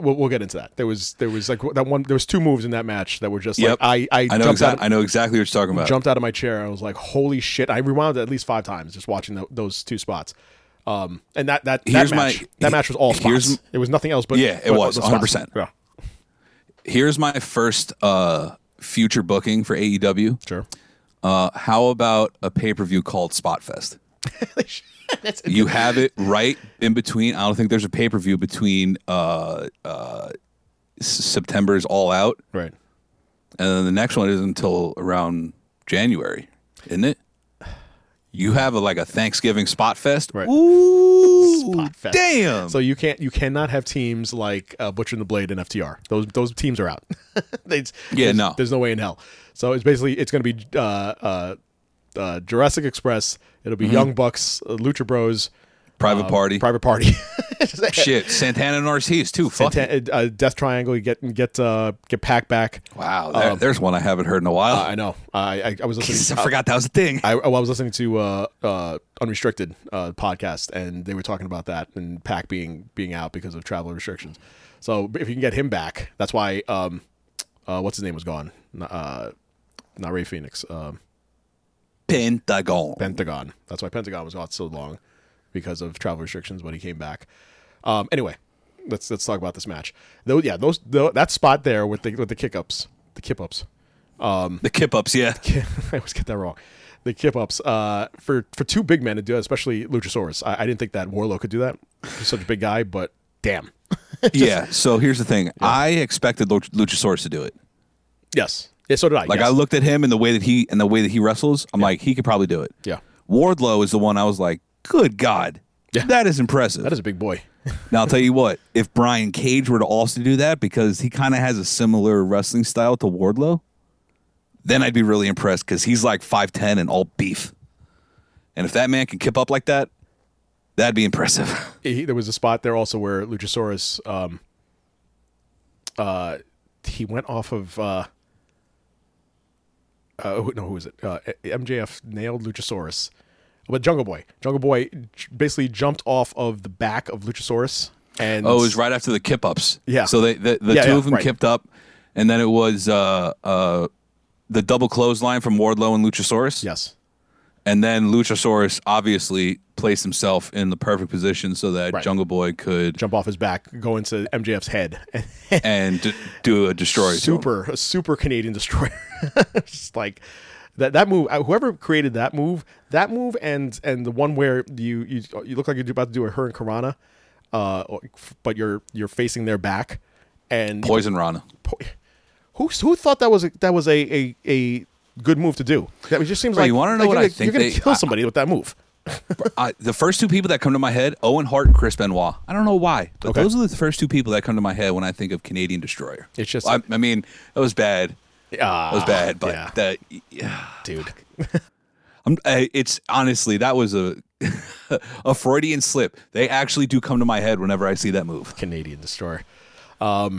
We'll, we'll get into that. There was there was like that one. There was two moves in that match that were just Yep. like I I, I know exactly. I know exactly what you're talking about. jumped out of my chair. I was like, "Holy shit!" I rewound it at least five times just watching tho- those two spots. Um, and that that that Here's my- match, that match was all spots. it was nothing else but Yeah, it but was, the 100%. Yeah, Here's my first uh, future booking for AEW. sure. Uh, how about a pay per view called Spot Fest? [laughs] [laughs] you have it right in between. I don't think there's a pay per view between uh, uh, September's All Out, Right. and then the next one is until around January, isn't it? You have a, like a Thanksgiving Spot Fest. Right. Ooh, Spot fest. damn. So you can't you cannot have teams like uh, Butcher and the Blade and FTR. Those those teams are out. [laughs] They- Yeah, there's, no. There's no way in hell. So it's basically it's going to be uh, uh, uh, Jurassic Express. It'll be Young Bucks, uh, Lucha Bros, Private um, Party. Private Party. [laughs] Shit, Santana and Ortiz too. Fuck. Santa- uh, Death Triangle. You get get uh, get Pac back. Wow, there- there's one I haven't heard in a while. Uh, I know. I, I I was [laughs] listening. I forgot that was a thing. I, I was listening to uh, uh, Unrestricted uh, podcast, and they were talking about that and Pac being being out because of travel restrictions. So if you can get him back, that's why. Um, uh, what's his name was gone? Uh, not Rey Fénix. Um, Pentagon. Pentagon. That's why Pentagon was out so long because of travel restrictions. But he came back. Um, anyway, let's let's talk about this match. Though, yeah, those tho- that spot there with the with the kick ups, the kip ups. um, the kip ups, yeah. [laughs] I always get that wrong. The kip ups uh, for for two big men to do that, especially Luchasaurus. I, I didn't think that Wardlow could do that. He's such a big guy, but damn. [laughs] yeah. So here's the thing. I expected Luchasaurus to do it. Yes. Yeah, so did I. Like yes. I looked at him and the way that he and the way that he wrestles, I'm like, he could probably do it. Yeah. Wardlow is the one I was like, good God. Yeah. That is impressive. That is a big boy. [laughs] now I'll tell you what, if Brian Cage were to also do that, because he kind of has a similar wrestling style to Wardlow, then I'd be really impressed because he's like 5'10 and all beef. And if that man can kip up like that, that'd be impressive. [laughs] He, there was a spot there also where Luchasaurus, um, uh, he went off of. Uh, uh, who- no, who was it? Uh, MJF nailed Luchasaurus, but Jungle Boy, Jungle Boy, j- basically jumped off of the back of Luchasaurus, and Oh, it was right after the kip ups. Yeah. So they, the, the Yeah, two yeah, of them right. kipped up, and then it was uh, uh, the double clothesline from Wardlow and Luchasaurus. Yes, And then Luchasaurus obviously placed himself in the perfect position so that Right. Jungle Boy could jump off his back, go into MJF's head, [laughs] and d- do a destroyer. super a super Canadian destroyer. [laughs] Just like that that move. uh, Whoever created that move, that move, and and the one where you you you look like you're about to do a Hurricanrana, uh, but you're you're facing their back, and Poison Rana. who who thought that was a, that was a, a a good move to do? That just seems Bro, like you wanna know like what you're I think You're going they- to kill I- somebody with that move. [laughs] I, the first two people that come to my head, Owen Hart and Chris Benoit. I don't know why, but Okay. those are the first two people that come to my head when I think of Canadian Destroyer. It's just- I, I mean, it was bad. Ah, It was bad, but yeah. that, yeah. dude. I'm I'm, it's honestly that was a [laughs] a Freudian slip. They actually do come to my head whenever I see that move. Canadian Destroyer. A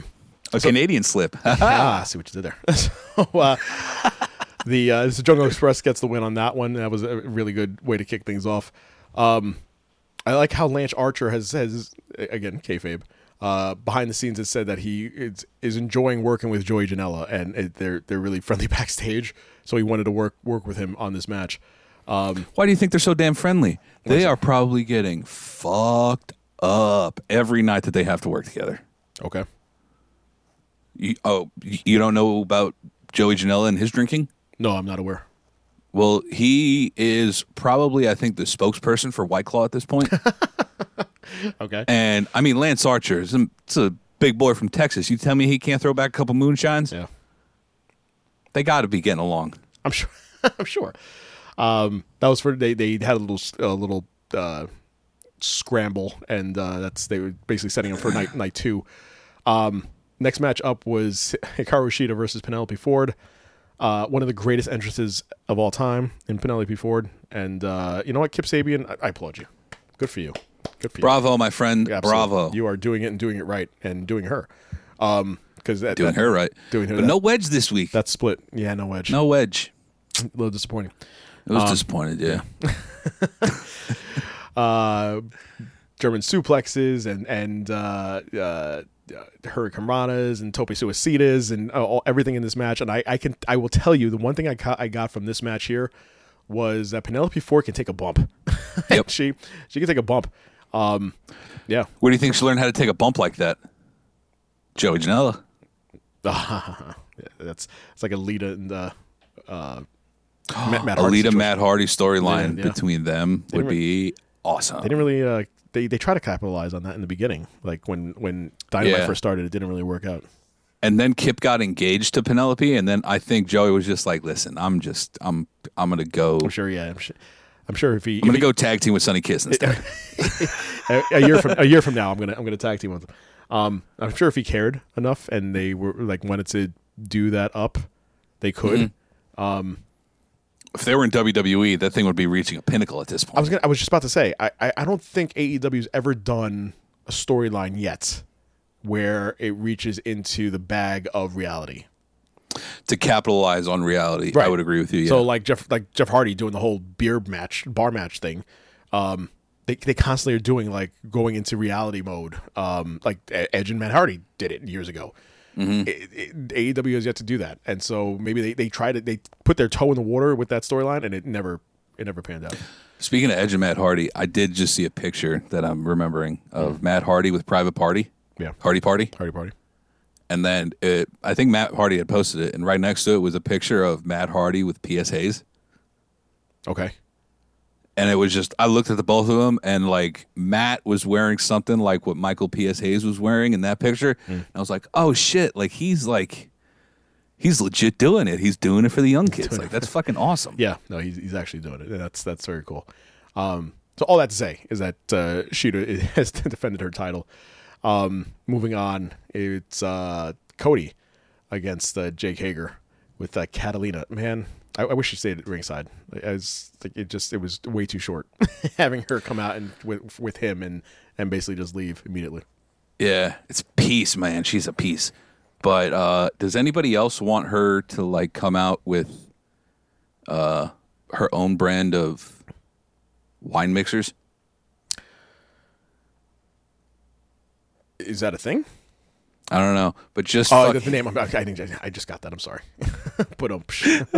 Canadian slip. [laughs] ah, I see what you did there. so, uh, the uh, so Jungle Express gets the win on that one. That was a really good way to kick things off. Um, I like how Lance Archer has has again kayfabe. Uh, behind the scenes, has said that he is, is enjoying working with Joey Janela, and it, they're they're really friendly [laughs] backstage. So he wanted to work work with him on this match. Why do you think they're so damn friendly? They are probably getting fucked up every night that they have to work together. Okay, You, oh, you don't know about Joey Janela and his drinking? No, I'm not aware. Well, he is probably, I think, the spokesperson for White Claw at this point. [laughs] Okay, and I mean, Lance Archer is a, it's a big boy from Texas. You tell me he can't throw back a couple moonshines? yeah, They got to be getting along. I'm sure. [laughs] I'm sure. Um, that was for they. They had a little a little uh, scramble, and uh, that's they were basically setting up for night night two. Um, next match up was [laughs] Hikaru Shida versus Penelope Ford. Uh, one of the greatest entrances of all time in Penelope Ford, and uh, you know what, Kip Sabian, I, I applaud you. Good for you. Good for you. Bravo, my friend. Absolutely. Bravo. You are doing it and doing it right, and doing her. Um, because doing that- her right. doing her. But that- no wedge this week. that split. Yeah, no wedge. no wedge. a little disappointing. It was disappointed, yeah. [laughs] uh, German suplexes and and uh, uh, Hurricanranas and Tope Suicidas and uh, all, everything in this match. And I, I can I will tell you the one thing I got, I got from this match here was that Penelope Ford can take a bump. [laughs] Yep. she she can take a bump. Um, yeah, Where do you think she learned how to take a bump like that? Joey Janela. [laughs] that's it's like Alita and uh, uh, [gasps] Matt, Matt Hardy Alita. Matt Hardy storyline Yeah, yeah. between them would be awesome. They didn't really uh, they they try to capitalize on that in the beginning. Like when when Dynamite Yeah. first started, it didn't really work out. and then Kip got engaged to Penelope, and then I think Joey was just like, "Listen, I'm just, I'm, I'm gonna go, I'm sure. Yeah, I'm sure. I'm sure if he, I'm gonna he- go tag team with Sonny Kiss [laughs] instead." a, a year from a year from now, I'm gonna I'm gonna tag team with him. Um, I'm sure if he cared enough and they were like wanted to do that up, they could. Mm-hmm. If they were in WWE, that thing would be reaching a pinnacle at this point. I was gonna, I was just about to say I, I I don't think AEW's ever done a storyline yet where it reaches into the bag of reality. to capitalize on reality, I would agree with you. Yeah. So like Jeff like Jeff Hardy doing the whole beer match bar match thing. Um, they they constantly are doing like going into reality mode. Um, like Edge and Matt Hardy did it years ago. Mm-hmm. It- it- AEW has yet to do that, and so maybe they, they tried it. They put their toe in the water with that storyline, and it never it never panned out. Speaking of Edge and Matt Hardy, I did just see a picture that I'm remembering of Matt Hardy with Private Party. Yeah. Hardy Party. Hardy Party. And then it, I think Matt Hardy had posted it, and right next to it was a picture of Matt Hardy with P.S. Hayes. Okay. And it was just, I looked at the both of them, and like Matt was wearing something like what Michael P.S. Hayes was wearing in that picture. And I was like, oh shit, like he's like, he's legit doing it. He's doing it for the young kids. Like, that's fucking awesome. [laughs] Yeah. No, he's he's actually doing it. That's that's very cool. Um, so all that to say is that uh, Shida [laughs] has defended her title. Um, moving on, it's uh, Cody against uh, Jake Hager with uh, Catalina. Man, I, I wish she stayed at ringside. As like, it just it was way too short [laughs] having her come out and with with him and and basically just leave immediately. Yeah, it's peace, man. She's a piece. But uh, does anybody else want her to like come out with uh, her own brand of wine mixers? Is that a thing? I don't know, but just Oh, fuck- the, name. I'm, I, didn't- I just got that. I'm sorry. [laughs] Put up. [laughs]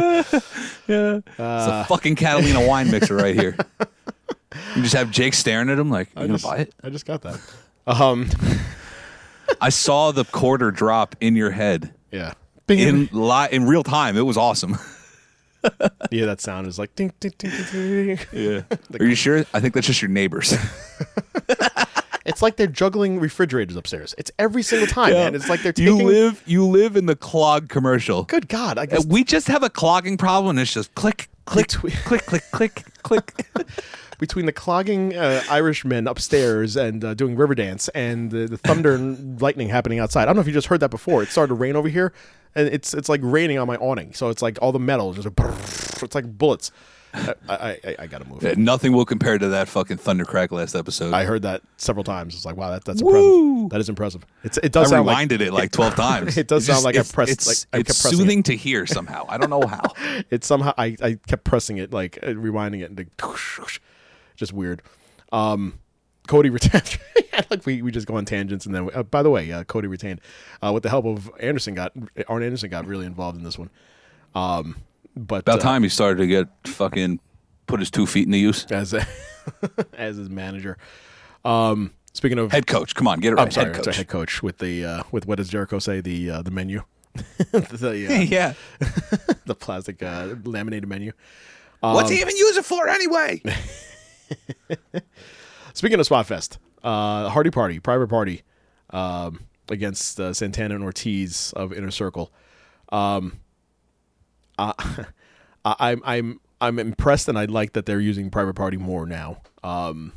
Yeah. It's a fucking Catalina [laughs] wine mixer right here. You just have Jake staring at him like, "You gonna just, buy it?" I just got that. Um. I saw the quarter drop in your head Yeah. in li- in real time. It was awesome. yeah, that sound is like ding ding ding ding. ding. Yeah. Are you sure? I think that's just your neighbors. It's like they're juggling refrigerators upstairs. It's every single time, man. It's like they're taking. you live you live in the clog commercial. Good God! I Uh, guess We just have a clogging problem. and It's just click, click, Between- [laughs] click, click, click. click. [laughs] Between the clogging uh, Irishmen upstairs and uh, doing river dance and the, the thunder and lightning happening outside. I don't know if you just heard that before. It started to rain over here, and it's it's like raining on my awning. So it's like all the metal just [laughs] it's like bullets. I I, I, I gotta move. Yeah, nothing will compare to that fucking thunder crack last episode. I heard that several times. It's like, wow, that, that's Woo! impressive. That is impressive. It's it I does sound rewinded like, it like twelve times. [laughs] It does It's sound like I pressed- It's, like I kept it's soothing to hear somehow. I don't know how. [laughs] it somehow I, I kept pressing it like uh, rewinding it and like, [laughs] just weird um cody retained like we, we just go on tangents and then uh, by the way uh, cody retained uh, with the help of anderson got arn anderson got really involved in this one um but About uh, time he started to get fucking put his two feet into use. as a, [laughs] as his manager um speaking of Head coach, come on, get it right. i'm sorry head coach. coach, head coach with the uh with what does jericho say the uh the menu [laughs] the uh, [laughs] yeah. the plastic uh laminated menu What's he even use it for anyway? Speaking of Spotfest, uh, Hardy Party, Private Party, um, against uh, Santana and Ortiz of Inner Circle. Um, uh, [laughs] I'm I'm I'm impressed, and I like that they're using Private Party more now. Um,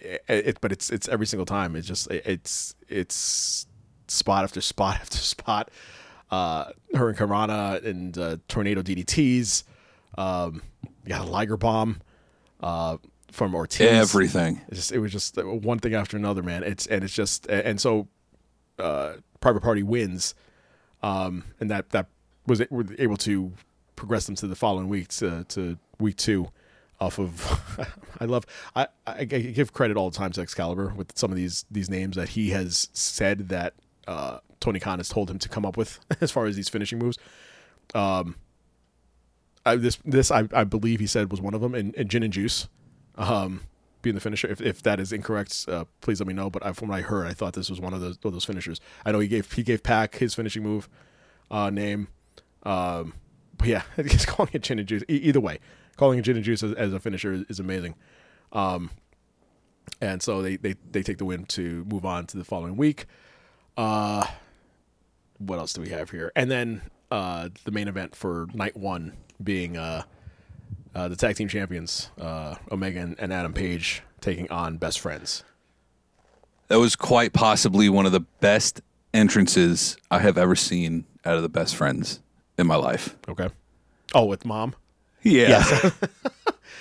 it, it- but it's it's every single time. It's just it- it's it's spot after spot [laughs] after spot. Uh, hurricanrana and uh, tornado DDTs. Um, you got a Liger bomb uh, from Ortiz. Everything. It's just, it was just one thing after another, man. It's and it's just and so uh, Private Party wins, um, and that that was able to progress them to the following week to, to week two. Off of, [laughs] I love I, I give credit all the time to Excalibur with some of these these names that he has said that uh, Tony Khan has told him to come up with [laughs] as far as these finishing moves. Um, I, this this I, I believe he said was one of them, and, and gin and juice, um, being the finisher. If, if that is incorrect, uh, please let me know. But I, from what I heard, I thought this was one of those of those finishers. I know he gave he gave Pac his finishing move uh, name, um, but yeah, [laughs] he's calling it gin and juice. E- either way, calling it gin and juice as, as a finisher is, is amazing. Um, and so they, they they take the win to move on to the following week. Uh, what else do we have here? And then uh, the main event for night one being uh, uh, the tag team champions, uh, Omega and, and Adam Page taking on Best Friends. That was quite possibly one of the best entrances I have ever seen out of the best friends in my life. Okay. Oh, with mom. Yeah. Yes. [laughs]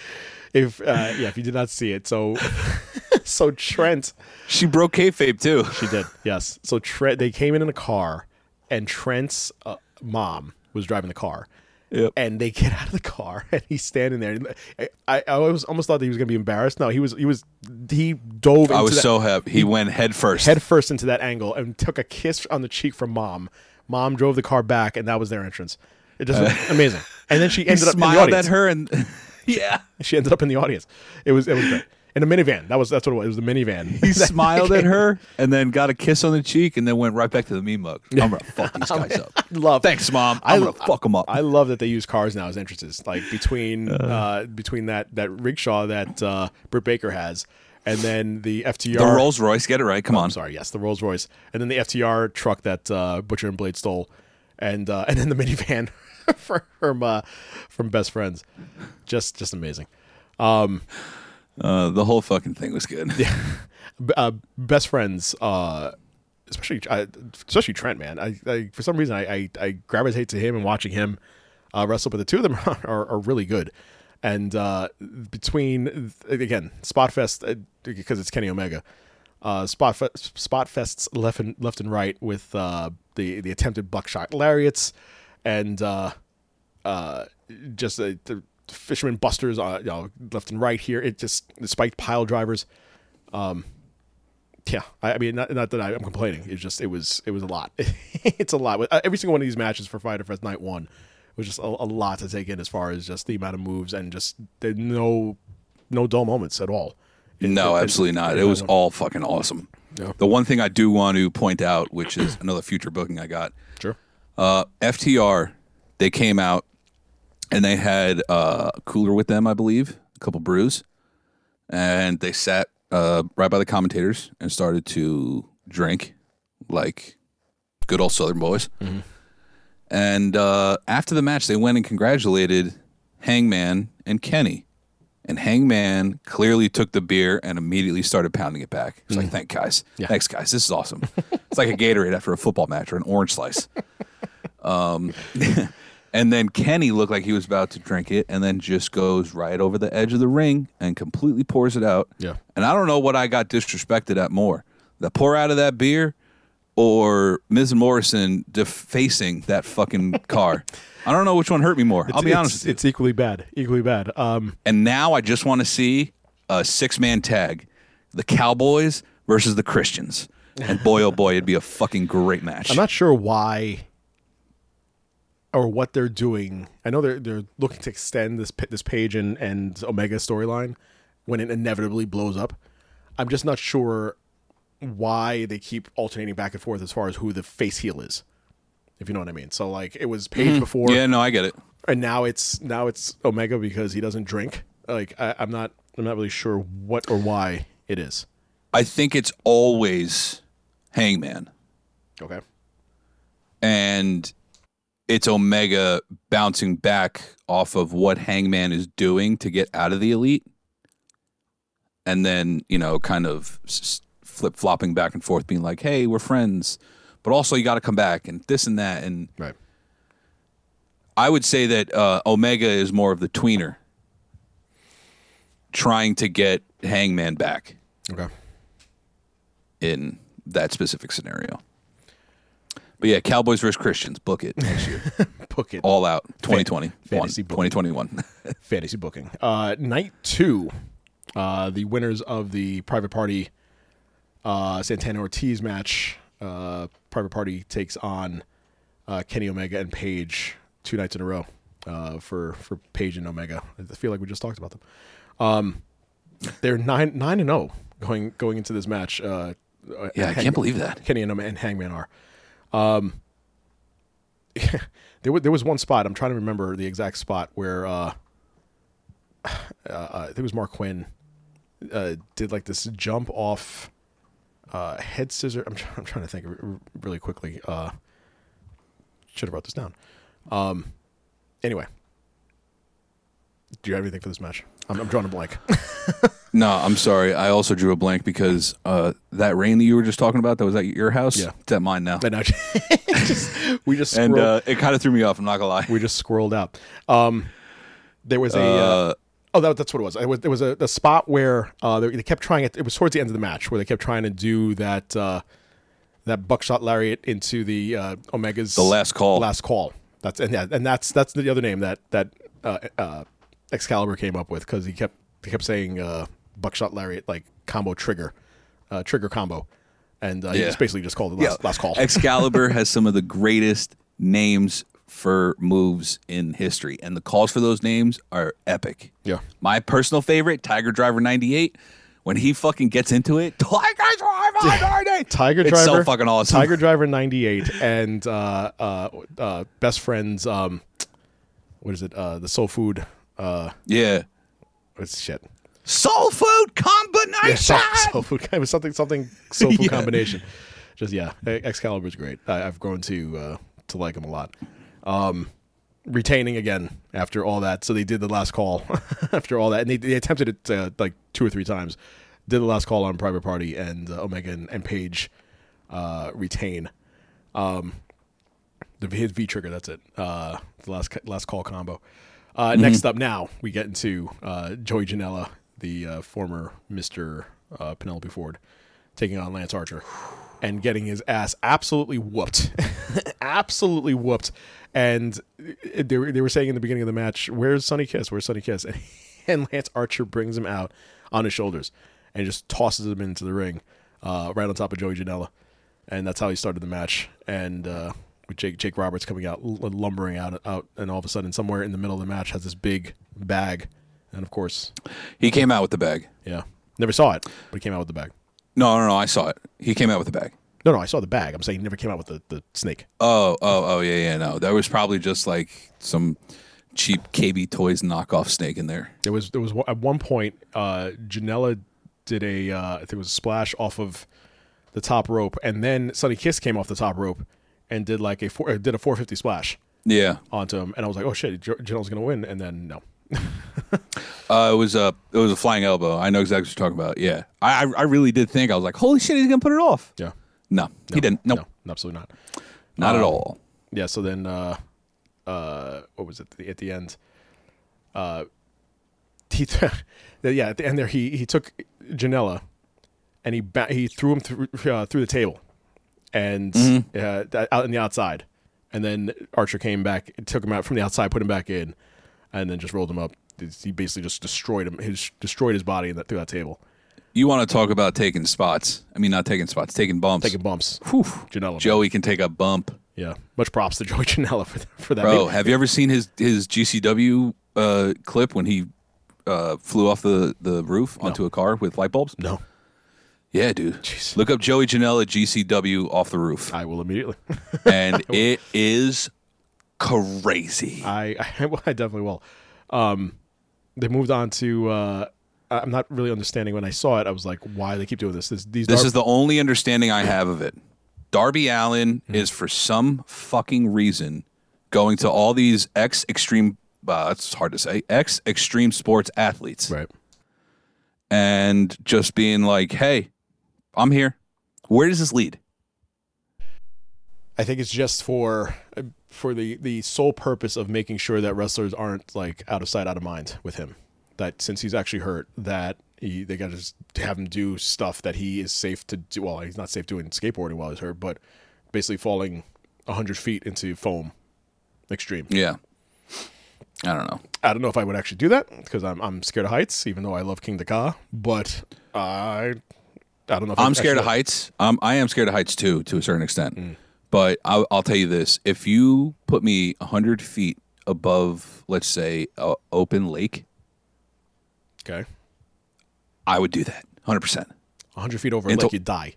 [laughs] if uh, yeah, if you did not see it, so [laughs] so Trent She broke kayfabe too. She did, yes. So Trent, they came in in a car, and Trent's uh, mom was driving the car. Yep. And they get out of the car, and he's standing there. I, I, I always almost thought that he was going to be embarrassed. No, he was. He was. He dove. Into I was that, so happy. He went head first. head first into that angle and took a kiss on the cheek from mom. Mom drove the car back, and that was their entrance. It just was amazing. And then she [laughs] ended up in the smiled at her and [laughs] yeah. She ended up in the audience. It was. It was great. In a minivan. That was. That's what it was. It was the minivan. He [laughs] smiled at her and then got a kiss on the cheek and then went right back to the meme mug. I'm gonna fuck these guys up. love. Thanks, mom. I'm gonna fuck them up. I love that they use cars now as entrances. Like between uh, between that that rickshaw that uh, Britt Baker has, and then the FTR. the Rolls Royce, get it right. Come Oh, on. I'm sorry. Yes, the Rolls Royce, and then the FTR truck that uh, Butcher and Blade stole, and uh, [laughs] and then the minivan [laughs] from uh, from Best Friends. Just just amazing. Uh, the whole fucking thing was good. B- uh, best friends, uh, especially uh, especially Trent, man. I, I for some reason I, I I gravitate to him and watching him uh, wrestle, but the two of them [laughs] are, are really good. And uh, between again Spotfest uh, because it's Kenny Omega, uh, Spotfest Spotfests left and left and right with uh, the the attempted buckshot lariats and uh, uh, just the fisherman busters, you know, left and right here. It just the spiked pile drivers. Um, yeah, I, I mean, not, not that I, I'm complaining. It's just it was it was a lot. [laughs] it's a lot. Every single one of these matches for Fyter Fest Night One was just a, a lot to take in as far as just the amount of moves and just there no no dull moments at all. It- No, it- absolutely not. It was all fucking awesome. Yeah. The one thing I do want to point out, which is another future booking I got, sure. uh, FTR, they came out and they had uh, a cooler with them, I believe, a couple brews, and they sat uh, right by the commentators and started to drink like good old Southern boys. And uh, after the match, they went and congratulated Hangman and Kenny And Hangman clearly took the beer and immediately started pounding it back. He's Mm. like, "Thank guys, thanks guys, this is awesome." it's like a Gatorade after a football match or an orange slice. Um, [laughs] and then Kenny looked like he was about to drink it, and then just goes right over the edge of the ring and completely pours it out. Yeah. And I don't know what I got disrespected at more: the pour out of that beer, or Miz Morrison defacing that fucking car. I don't know which one hurt me more. I'll be It's- honest with you. It's equally bad. Equally bad. Um, And now I just want to see a six man tag the Cowboys versus the Christians. And boy, oh boy, it'd be a fucking great match. I'm not sure why or what they're doing. I know they're they're looking to extend this this page and and Omega storyline when it inevitably blows up. I'm just not sure why they keep alternating back and forth as far as who the face heel is. If you know what I mean. So like it was Page mm-hmm. before, yeah, no, I get it. and now it's now it's Omega because he doesn't drink. Like I, I'm not I'm not really sure what or why it is. I think it's always Hangman. Okay. And it's Omega bouncing back off of what Hangman is doing to get out of the elite. And then, you know, kind of flip flopping back and forth, being like, hey, we're friends. But also, you got to come back and this and that. And Right. I would say that uh, Omega is more of the tweener, trying to get Hangman back Okay. in that specific scenario. But yeah, Cowboys versus Christians, book it next year. [laughs] Book it. All out 2020. fantasy booking. 2021. [laughs] fantasy booking. Uh, night two, uh, the winners of the private party uh, Santana Ortiz match. Uh, private party takes on uh, Kenny Omega and Page two nights in a row uh, for for Page and Omega. I feel like we just talked about them. Um, they're nine nine and zero going going into this match. Uh, yeah, I Hang- can't believe that. Kenny and, and Hangman are. Um, [laughs] there, was, there was one spot. I'm trying to remember the exact spot where uh, [sighs] uh, uh, I think it was Marq Quen uh, did like this jump off uh, head scissor. I'm, try- [laughs] I'm trying to think really quickly. Uh, should have wrote this down. Um, anyway, do you have anything for this match? I'm, I'm drawing a blank. [laughs] No, I'm sorry. I also drew a blank because uh, that rain that you were just talking about that was at your house. Yeah. It's at mine now. [laughs] Just, we just And uh, it kind of threw me off. I'm not gonna lie. we just squirreled out. Um, there was a. Oh, that, that's what it was. It was there was a, a spot where uh, they, they kept trying it. It was towards the end of the match where they kept trying to do that uh, that buckshot lariat into the uh, Omega's The last call. Last call. That's and yeah, and that's that's the other name that that uh, uh, Excalibur came up with because he kept he kept saying uh, buckshot lariat like combo trigger, uh, trigger combo, and uh, he just basically just called it last, Yeah. last call. Excalibur has some of the greatest names for moves in history, and the calls for those names are epic. Yeah. My personal favorite, Tiger Driver 98. When he fucking gets into it, Tiger Driver [laughs] 98. Tiger It's Driver, so fucking awesome. Tiger Driver '98 and uh, uh, uh, best friends. Um, what is it? Uh, the Soul Food. Uh, Yeah. what's shit? Soul food combination. Yeah, soul, soul food. [laughs] It was something something soul food [laughs] Yeah. combination. Just yeah, Excalibur's great. I, I've grown to uh, to like him a lot. Um, retaining again after all that. So they did the last call [laughs] after all that, and they, they attempted it uh, like two or three times. Did the last call on Private Party and uh, Omega and, and Page uh, retain. Um, the his V trigger. That's it. Uh, the last last call combo. Uh, Next up, now we get into uh, Joey Janela, the uh, former Mister uh, Penelope Ford, taking on Lance Archer, and getting his ass absolutely whooped, [laughs] absolutely whooped. And they were, they were saying in the beginning of the match, "Where's Sonny Kiss? Where's Sonny Kiss?" And, [laughs] and Lance Archer brings him out on his shoulders and just tosses him into the ring, uh, right on top of Joey Janela and that's how he started the match. And uh, with Jake Jake Roberts coming out, l- lumbering out out, and all of a sudden, somewhere in the middle of the match, has this big bag, and of course, He came out with the bag. yeah, never saw it, but he came out with the bag. No, no, no. I saw it. He came out with the bag. No, no, I saw the bag. I'm saying he never came out with the, the snake. Oh, oh, oh, yeah, yeah. No, that was probably just like some cheap KB Toys knockoff snake in there. There was there was at one point, uh, Janela did a uh, I think it was a splash off of the top rope, and then Sonny Kiss came off the top rope and did like a four, uh, did a 450 splash Yeah. onto him, and I was like, oh shit, Janela's gonna win, and then no, [laughs] Uh, it was a it was a flying elbow. I know exactly what you're talking about. Yeah, I I, I really did think I was like, holy shit, he's gonna put it off. Yeah. No, he didn't. Nope, No, absolutely not. not at Um, all. Yeah. So then, uh, uh, what was it at the end? Uh, he, [laughs] yeah, at the end there, he he took Janela, and he ba- he threw him through uh, through the table, and Mm-hmm. uh, out in the outside, and then Archer came back, took him out from the outside, put him back in, and then just rolled him up. He basically just destroyed him. His destroyed his body in that, through that table, You want to talk about taking spots? I mean, not taking spots, taking bumps. taking bumps. Whew. Janela, Joey can take a bump. yeah, much props to Joey [laughs] Janela for for that. Bro, Maybe- have you ever seen his his GCW uh, clip when he uh, flew off the, the roof onto a car with light bulbs? no, Yeah, dude. Jeez. Look up Joey Janela GCW off the roof, I will immediately. [laughs] and it is crazy. I, [laughs] I, I definitely will. Um, they moved on to. Uh, I'm not really understanding when I saw it. I was like, why they keep doing this? This, these This Dar- is the only understanding I have of it. Darby Allin Hmm. is for some fucking reason going to all these ex extreme. Uh, it's hard to say ex extreme sports athletes right. and just being like, "Hey, I'm here. Where does this lead?" I think it's just for for the the sole purpose of making sure that wrestlers aren't like out of sight, out of mind with him. That since he's actually hurt, that he they got to just have him do stuff that he is safe to do. Well, he's not safe doing skateboarding while he's hurt, but basically falling hundred feet into foam, extreme. Yeah, I don't know. I don't know if I would actually do that because I'm I'm scared of heights, even though I love King Ka. But I I don't know. if I'm scared of heights. Um, I am scared of heights too, to a certain extent. Mm. But I'll, I'll tell you this: if you put me hundred feet above, let's say, a open lake, Okay, I would do that. Hundred percent. 100 feet over a Into- lake, you die.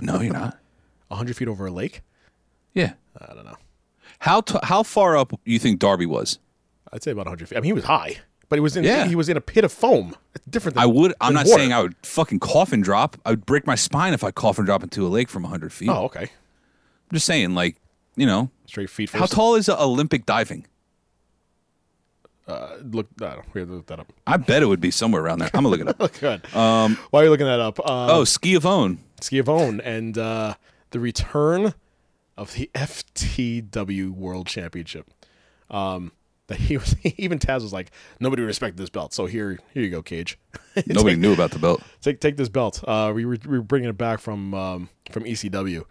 No, you're not. [laughs] 100 feet over a lake? Yeah. I don't know. How t- how far up you think Darby was? I'd say about 100 feet. I mean, he was high, but he was in Yeah. he was in a pit of foam. It's different. Than, I would. I'm than not water. saying I would fucking coffin drop. I would break my spine if I coffin drop into a lake from 100 feet. Oh, okay. I'm just saying, like, you know, Straight feet first. how tall is uh, Olympic diving? Uh, look, I don't. We have to look that up. I bet it would be somewhere around there. I'm gonna look it up. [laughs] Good. Um, Why are you looking that up? Uh, Oh, Skiavone. Schiavone and uh, the return of the [laughs] FTW World Championship. Um, that he was [laughs] even Taz was like nobody respected this belt, so here here you go, Cage. Nobody knew about the belt. take take this belt. Uh, we were we were bringing it back from um, from ECW,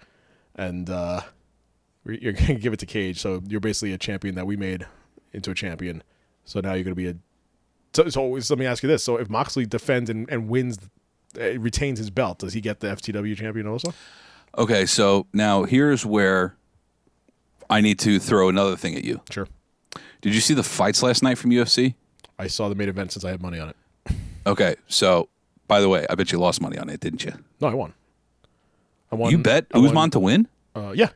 and uh, you're gonna give it to Cage. So you're basically a champion that we made into a champion. So now you're gonna be a. So, so, let me ask you this: So if Moxley defends and, and wins, uh, retains his belt, does he get the FTW champion also? Okay, so now here's where I need to throw another thing at you. Sure. Did you see the fights last night from UFC? I saw the main event since I had money on it. Okay, so by the way, I bet you lost money on it, didn't you? No, I won. I won. You bet I won- Usman to win? Uh, yeah,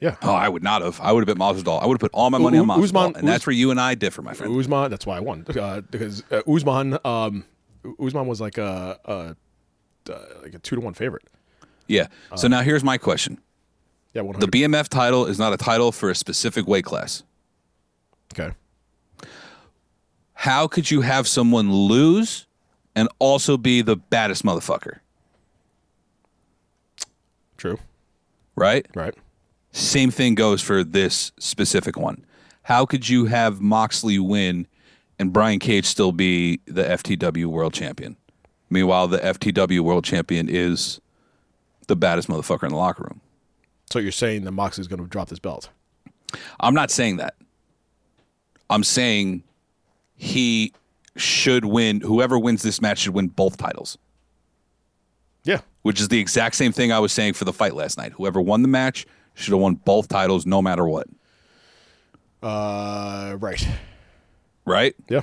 yeah. Oh, I would not have. I would have bet Masvidal. I would have put all my money U- on Masvidal, Usman- and that's where you and I differ, my friend. Usman. That's why I won uh, because uh, Usman. Um, Usman was like a, a uh, like a two to one favorite. Yeah. So now here's my question: Yeah, one The. BMF title is not a title for a specific weight class. okay. How could you have someone lose and also be the baddest motherfucker? True. Right? Right. Same thing goes for this specific one. How could you have Moxley win and Brian Cage still be the FTW world champion? Meanwhile, the FTW world champion is the baddest motherfucker in the locker room. So you're saying that Moxley's going to drop this belt? I'm not saying that. I'm saying he should win. Whoever wins this match should win both titles, Yeah. which is the exact same thing I was saying for the fight last night. Whoever won the match should have won both titles no matter what. Uh, right. Right? Yeah.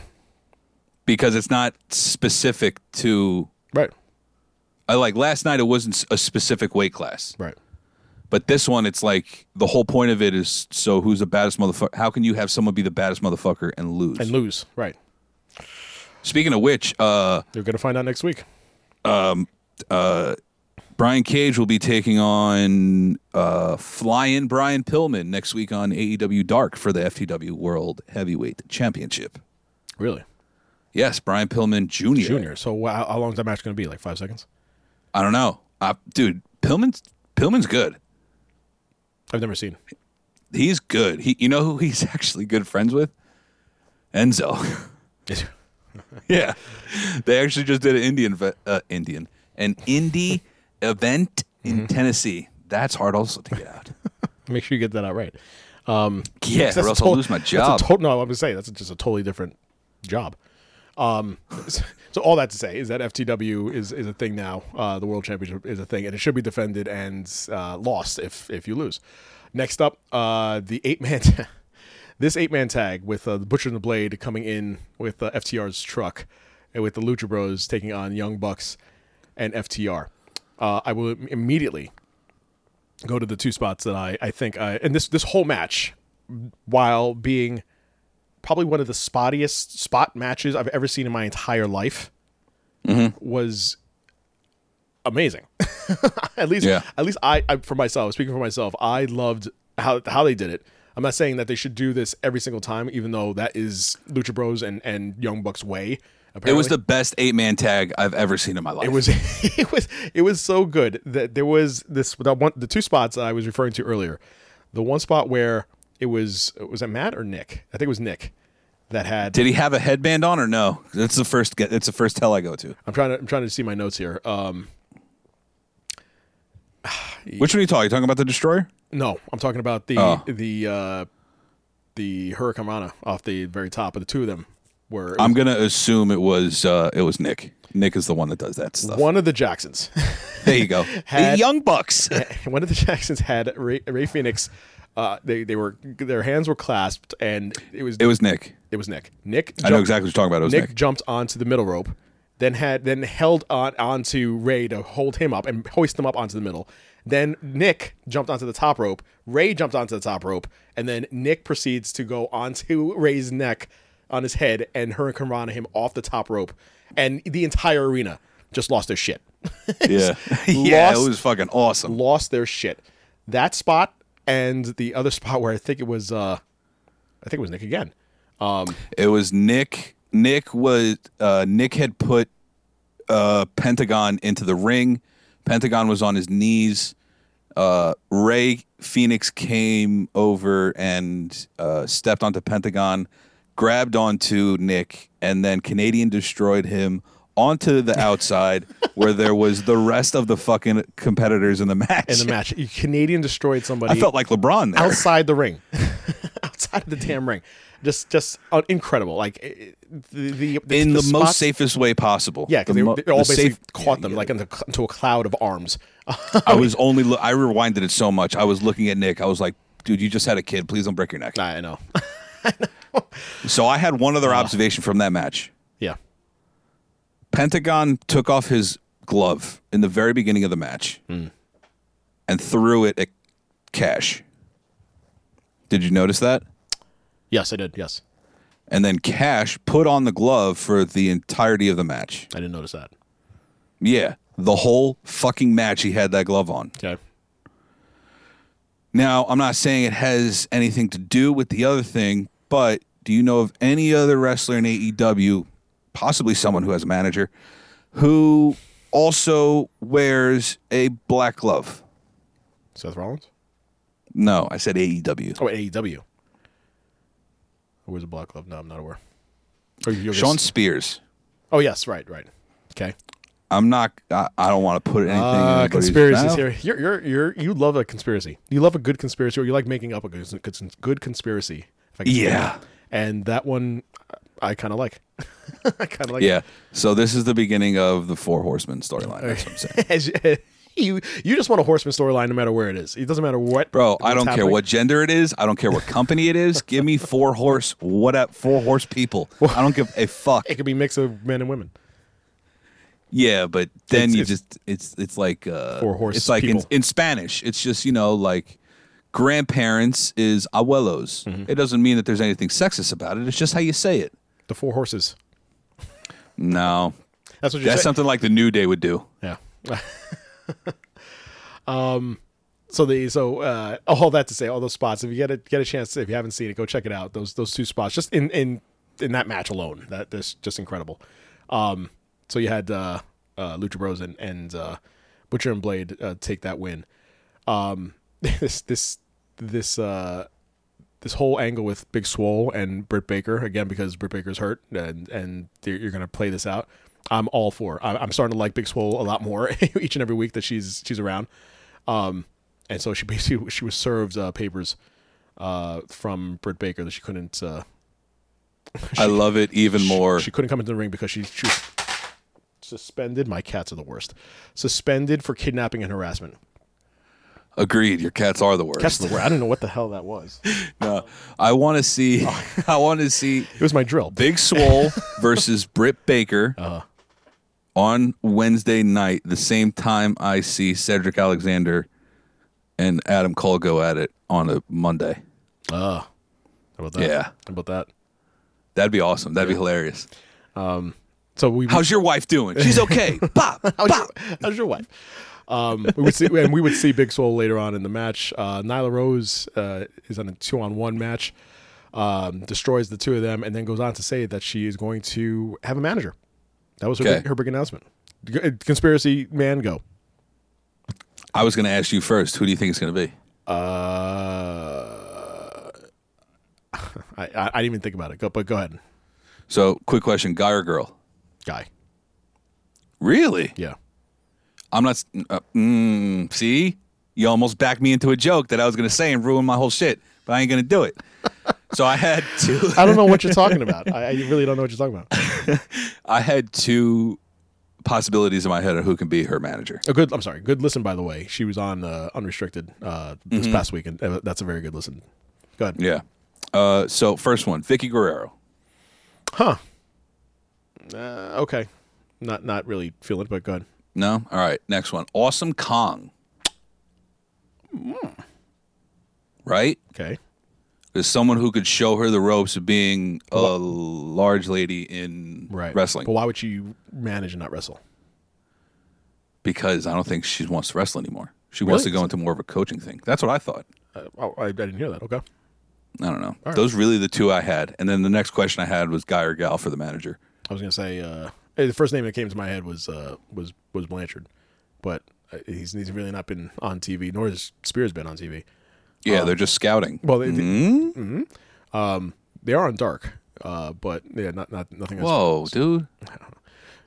Because it's not specific to. Right. I like last night, it wasn't a specific weight class. Right. But this one, it's like the whole point of it is so who's the baddest motherfucker? How can you have someone be the baddest motherfucker and lose? And lose. Right. Speaking of which, uh, You're going to find out next week. Brian Cage will be taking on uh, flying Brian Pillman next week on AEW Dark for the FTW World Heavyweight Championship. Really? Yes, Brian Pillman Jr. Junior. So how, how long is that match going to be? Like five seconds? I don't know, uh, dude. Pillman's Pillman's good. I've never seen. He's good. He, you know who he's [laughs] actually good friends with? Enzo. [laughs] yeah, they actually just did an Indian uh, Indian an indie event in Mm-hmm. Tennessee. That's hard also to get out. [laughs] Make sure you get that out right. Um, Yeah, that's or a else I'll lose my that's a job. to- no, I'm just saying that's just a totally different job. Um, [laughs] so all that to say is that FTW is, is a thing now. Uh, the World Championship is a thing, and it should be defended and uh, lost if if you lose. Next up, uh, the eight man. [laughs] this eight man tag with uh, the Butcher and the Blade coming in with uh, FTR's truck, and with the Lucha Bros taking on Young Bucks and FTR. Uh, I will immediately go to the two spots that I, I think I and this this whole match, while being probably one of the spottiest spot matches I've ever seen in my entire life, was amazing. [laughs] at least Yeah. at least I, I for myself speaking for myself, I loved how how they did it. I'm not saying that they should do this every single time, even though that is Lucha Bros and, and Young Bucks way. It was the best eight man tag I've ever seen in my life. It was [laughs] it was it was so good that there was this the one the two spots that I was referring to earlier. The one spot where it was was it Matt or Nick? I think it was Nick that had. Did he have a headband on or no? That's the first. It's the first tell I go to. I'm trying to I'm trying to see my notes here. Um, [sighs] Which one are you talking? You talking about the destroyer? no, I'm talking about the Oh. the uh, the Hurricanrana off the very top of the two of them. Were I'm gonna assume it was uh, it was Nick. Nick is the one that does that stuff. one of the Jacksons. [laughs] There you go. Had- the Young Bucks. [laughs] one of the Jacksons had Rey, Rey Fénix. Uh, they they were their hands were clasped and it was It was Nick. it was Nick. Nick. I know exactly what you're talking about. It was Nick, Nick. jumped onto the middle rope, then had then held on onto Rey to hold him up and hoist him up onto the middle. Then Nick jumped onto the top rope. Rey jumped onto the top rope, and then Nick proceeds to go onto Rey's neck on his head and her Hurricanrana him off the top rope, and the entire arena just lost their shit. Yeah, [laughs] [laughs] yeah, Lost- it was fucking awesome. lost their shit. That spot and the other [laughs] spot where I think it was uh I think it was Nick again. Um, It was Nick. Nick was uh, Nick had put uh, Pentagon into the ring. Pentagon was on his knees. Uh, Rey Fénix came over and uh, stepped onto Pentagon, grabbed onto Nick, and then Canadian destroyed him onto the [laughs] outside where there was the rest of the fucking competitors in the match. In the match, [laughs] Canadian destroyed somebody. I felt like LeBron there. outside the ring, [laughs] outside of the damn ring. Just, just uh, incredible. Like it- the the, the in the, most safest way possible. Yeah, because The they, mo- they all basically safe- caught yeah, them yeah. like into, into a cloud of arms. I was only lo- I rewinded it so much. I was looking at Nick. I was like, dude, you just had a kid. Please don't break your neck. I know. So I had one Uh. other observation from that match. yeah, Pentagon took off his glove in the very beginning of the match Hmm. and threw it at Cash. Did you notice that? yes, I did. Yes, And then Cash put on the glove for the entirety of the match. I didn't notice that. Yeah, the whole fucking match he had that glove on. Okay. Now, I'm not saying it has anything to do with the other thing, but do you know of any other wrestler in AEW, possibly someone who has a manager, who also wears a black glove? Seth Rollins. No, I said AEW. Oh, AEW. Who was a black glove? No, I'm not aware. Or Shawn Spears. Oh yes, right, right. Okay. I'm not. I, I don't want to put anything. in Uh, conspiracies here. You're, you're, you're, you love a conspiracy. You love a good conspiracy, or you like making up a good, good, good conspiracy. If I can Yeah. And that one, I kind of like. [laughs] I kind of like. Yeah. So this is the beginning of the Four Horsemen storyline. That's what I'm saying. [laughs] [laughs] You, you, just want a horseman storyline, no matter where it is. It doesn't matter what. Bro, I don't care what gender it is. I don't care what company it is. Give me four horse, what up, four horse people. I don't give a fuck. It could be a mix of men and women. Yeah, but then It's- you it's- just it's it's like uh Four horse It's like in, in Spanish. It's just you know like grandparents is abuelos. Mm-hmm. It doesn't mean that there's anything sexist about it. It's just how you say it. The four horses. No, That's what you're that's saying. something like the New Day would do. Yeah. [laughs] um. So the so uh, all that to say, all those spots. If you get a get a chance, if you haven't seen it, go check it out. Those those two spots, just in in in that match alone. That that's just incredible. Um, so you had uh, uh, Lucha Bros and, and uh, Butcher and Blade uh, take that win. Um, [laughs] this this this uh, this whole angle with Big Swole and Britt Baker again because Britt Baker's hurt and and you're gonna play this out. I'm all for. I'm starting to like Big Swole a lot more [laughs] each and every week that she's she's around. Um, and so she basically she was served uh, papers uh, from Britt Baker that she couldn't. Uh, [laughs] I love it even more. she couldn't come into the ring because she, she was suspended. My cats are the worst. Suspended for kidnapping and harassment. Agreed. Your cats are the worst. Cats the worst. I don't know what the hell that was. [laughs] No, I want to see. [laughs] I want to see It was my drill. Big Swole [laughs] versus Britt Baker Uh-huh. on Wednesday night, the same time I see Cedric Alexander and Adam Cole go at it on a Monday. Uh, how about that? Yeah. How about that? That'd be awesome. That'd be hilarious. So we How's your wife doing? She's okay. Pop, how's, how's your wife? Um, we would see, and we would see Big Swole later on in the match. Uh, Nyla Rose uh, is on a two-on-one match, um, destroys the two of them, and then goes on to say that she is going to have a manager. That was her, Okay. big, her big announcement. Conspiracy man, go. I was going to ask you first. Who do you think it's going to be? Uh, [laughs] I, I I didn't even think about it. Go, but go ahead, So, quick question: guy or girl? guy. Really? Yeah. I'm not. Uh, mm, see, you almost backed me into a joke that I was going to say and ruin my whole shit, but I ain't going to do it. so I had [laughs] two. I don't know what you're talking about. I, I really don't know what you're talking about. [laughs] I had two possibilities in my head of who can be her manager. A good. I'm sorry. Good listen. By the way, she was on uh, unrestricted uh, this past week, and uh, that's a very good listen. Go ahead. Yeah. Uh, so first one, Vickie Guerrero. Uh, okay. Not not really feeling it, but go ahead. No. All right. Next one, Awesome Kong. Right. Okay. There's someone who could show her the ropes of being a large lady in Right. wrestling. But why would she manage and not wrestle? because I don't think she wants to wrestle anymore. She wants to go into more of a coaching thing. That's what I thought. Uh, oh, I, I didn't hear that. Okay. I don't know. right. Those really the two I had, and then the next question I had was guy or gal for the manager. I was gonna say uh, the first name that came to my head was uh, was was Blanchard, but uh, he's he's really not been on TV, nor has Spears been on TV. Yeah, they're just scouting. Well, they, they, Mm-hmm. mhm. um, they are on Dark, uh, but yeah, not not nothing. else Whoa, dude. [laughs]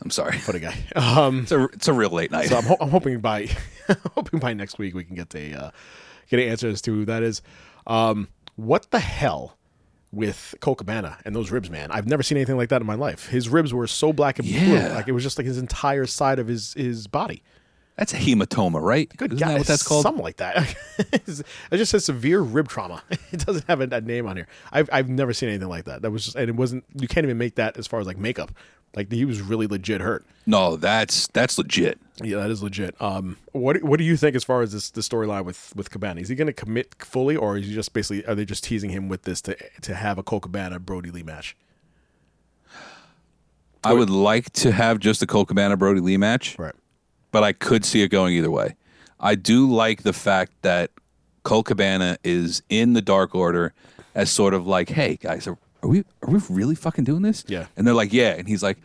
I'm sorry. for the guy. Um, It's a it's a real late night. so I'm, ho- I'm hoping by [laughs] hoping by next week we can get a uh, get an answer as to who that is. Um, what the hell with Colt Cabana and those ribs, man? I've never seen anything like that in my life. His ribs were so black and blue, like it was just like his entire side of his his body. That's a hematoma, right? Good Isn't God, that what that's called? Something like that. [laughs] it just says severe rib trauma. [laughs] It doesn't have a, a name on here. I've I've never seen anything like that. That was just, and it wasn't. You can't even make that as far as like makeup. Like he was really legit hurt. No, that's that's legit. Yeah, that is legit. Um, what what do you think as far as this the storyline with with Cabana? Is he going to commit fully, or is he just basically are they just teasing him with this to to have a Colt Cabana Brodie Lee match? I would like to have just a Colt Cabana Brodie Lee match, Right. but I could see it going either way. I do like the fact that Colt Cabana is in the Dark Order as sort of like, hey guys, are, we are we really fucking doing this? Yeah. and they're like, yeah, and he's like,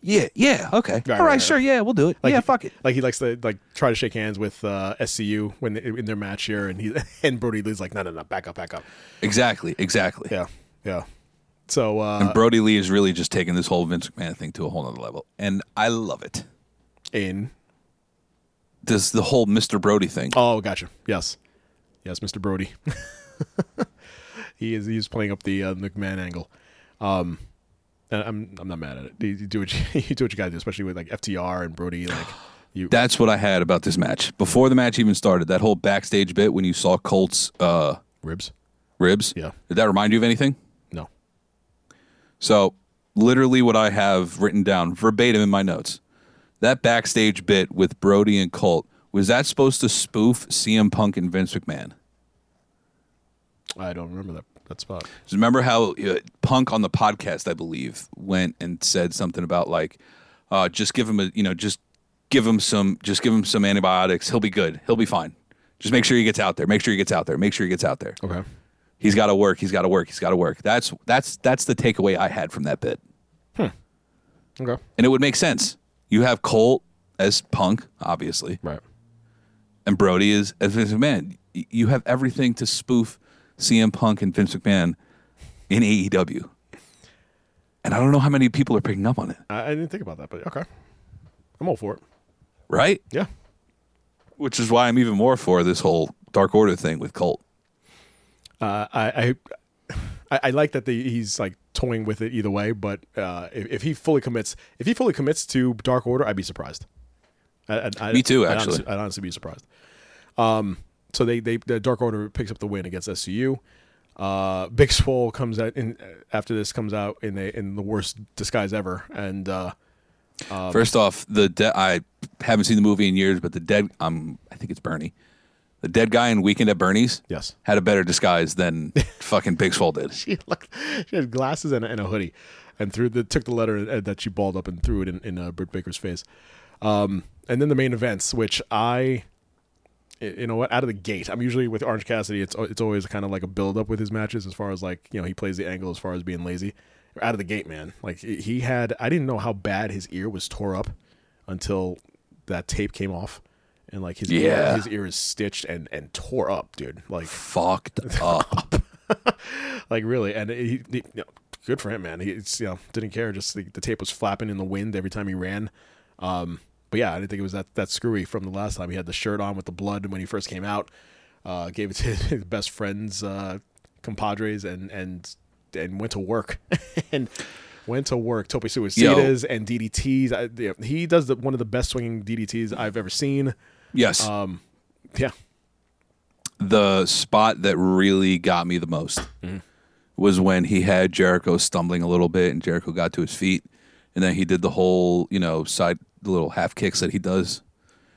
yeah, yeah, okay, all right, right, right. sure, yeah, we'll do it. Like yeah, fuck it. Like he likes to like try to shake hands with uh, SCU when they, in their match here, and he [laughs] and Brodie Lee's like, no, no, no, back up, back up. Exactly, exactly. Yeah, yeah. So uh, And Brodie Lee is really just taking this whole Vince McMahon thing to a whole nother level, and I love it. in This the whole Mr. Brodie thing. oh, gotcha. Yes, yes, Mr. Brodie. [laughs] he is he's playing up the uh, McMahon angle. Um, and I'm I'm not mad at it. You, you do what [laughs] you, you do what you got to do, especially with like FTR and Brodie. Like [gasps] you, That's what I had about this match. Before the match even started, that whole backstage bit when you saw Colt's uh, ribs. ribs. Yeah. Did that remind you of anything? No. So, literally, what I have written down verbatim in my notes that backstage bit with Brodie and Colt was that supposed to spoof CM Punk and Vince McMahon? I don't remember that that spot. Remember how uh, Punk on the podcast, I believe, went and said something about like, uh, just give him a, you know, just give him some, just give him some antibiotics. He'll be good. He'll be fine. Just make sure he gets out there. Make sure he gets out there. Make sure he gets out there. Okay. He's got to work. He's got to work. He's got to work. That's that's that's the takeaway I had from that bit, Okay. and it would make sense. You have Colt as Punk, obviously, Right. and Brodie is as. Y- You have everything to spoof CM Punk and Vince McMahon in AEW, and I don't know how many people are picking up on it. I, I didn't think about that, but okay. I'm all for it. Right? Yeah. Which is why I'm even more for this whole Dark Order thing with Colt. Uh, I, I [laughs] I I like that the, he's like toying with it either way, but uh, if, if he fully commits, if he fully commits to Dark Order, I'd be surprised. I, I, Me too, I'd actually. honestly, I'd honestly be surprised. Um, so they they the Dark Order picks up the win against SCU. Uh, Big Swole comes out in after this comes out in a in the worst disguise ever, and uh, First off, the de- I haven't seen the movie in years, but the dead um I think it's Bernie. The dead guy in Weekend at Bernie's Yes. had a better disguise than [laughs] fucking Big Swole did. she looked she had glasses and a, and a hoodie, and threw the took the letter uh, that she balled up and threw it in, in uh, Britt Baker's face. Um, and then the main events, which I, you know what, out of the gate, I'm usually with Orange Cassidy. It's it's always kind of like a build up with his matches, as far as like you know he plays the angle as far as being lazy. Out of the gate, man, like he had. I didn't know how bad his ear was tore up until that tape came off. And like his ear, his ear is stitched and, and tore up, dude. Like Fucked [laughs] up. like really, and he, he- you know, good for him, man. He you know didn't care. Just the, the tape was flapping in the wind every time he ran. Um, but yeah, I didn't think it was that that screwy from the last time. He had the shirt on with the blood when he first came out. Uh, gave it to [laughs] his best friends, uh, compadres, and and and went to work [laughs] and went to work. Tope suicidas and DDTs. I, yeah, he does the, one of the best swinging DDTs I've ever seen. yes. Um, yeah, the spot that really got me the most was when he had Jericho stumbling a little bit and Jericho got to his feet and then he did the whole, you know, side little half kicks that he does.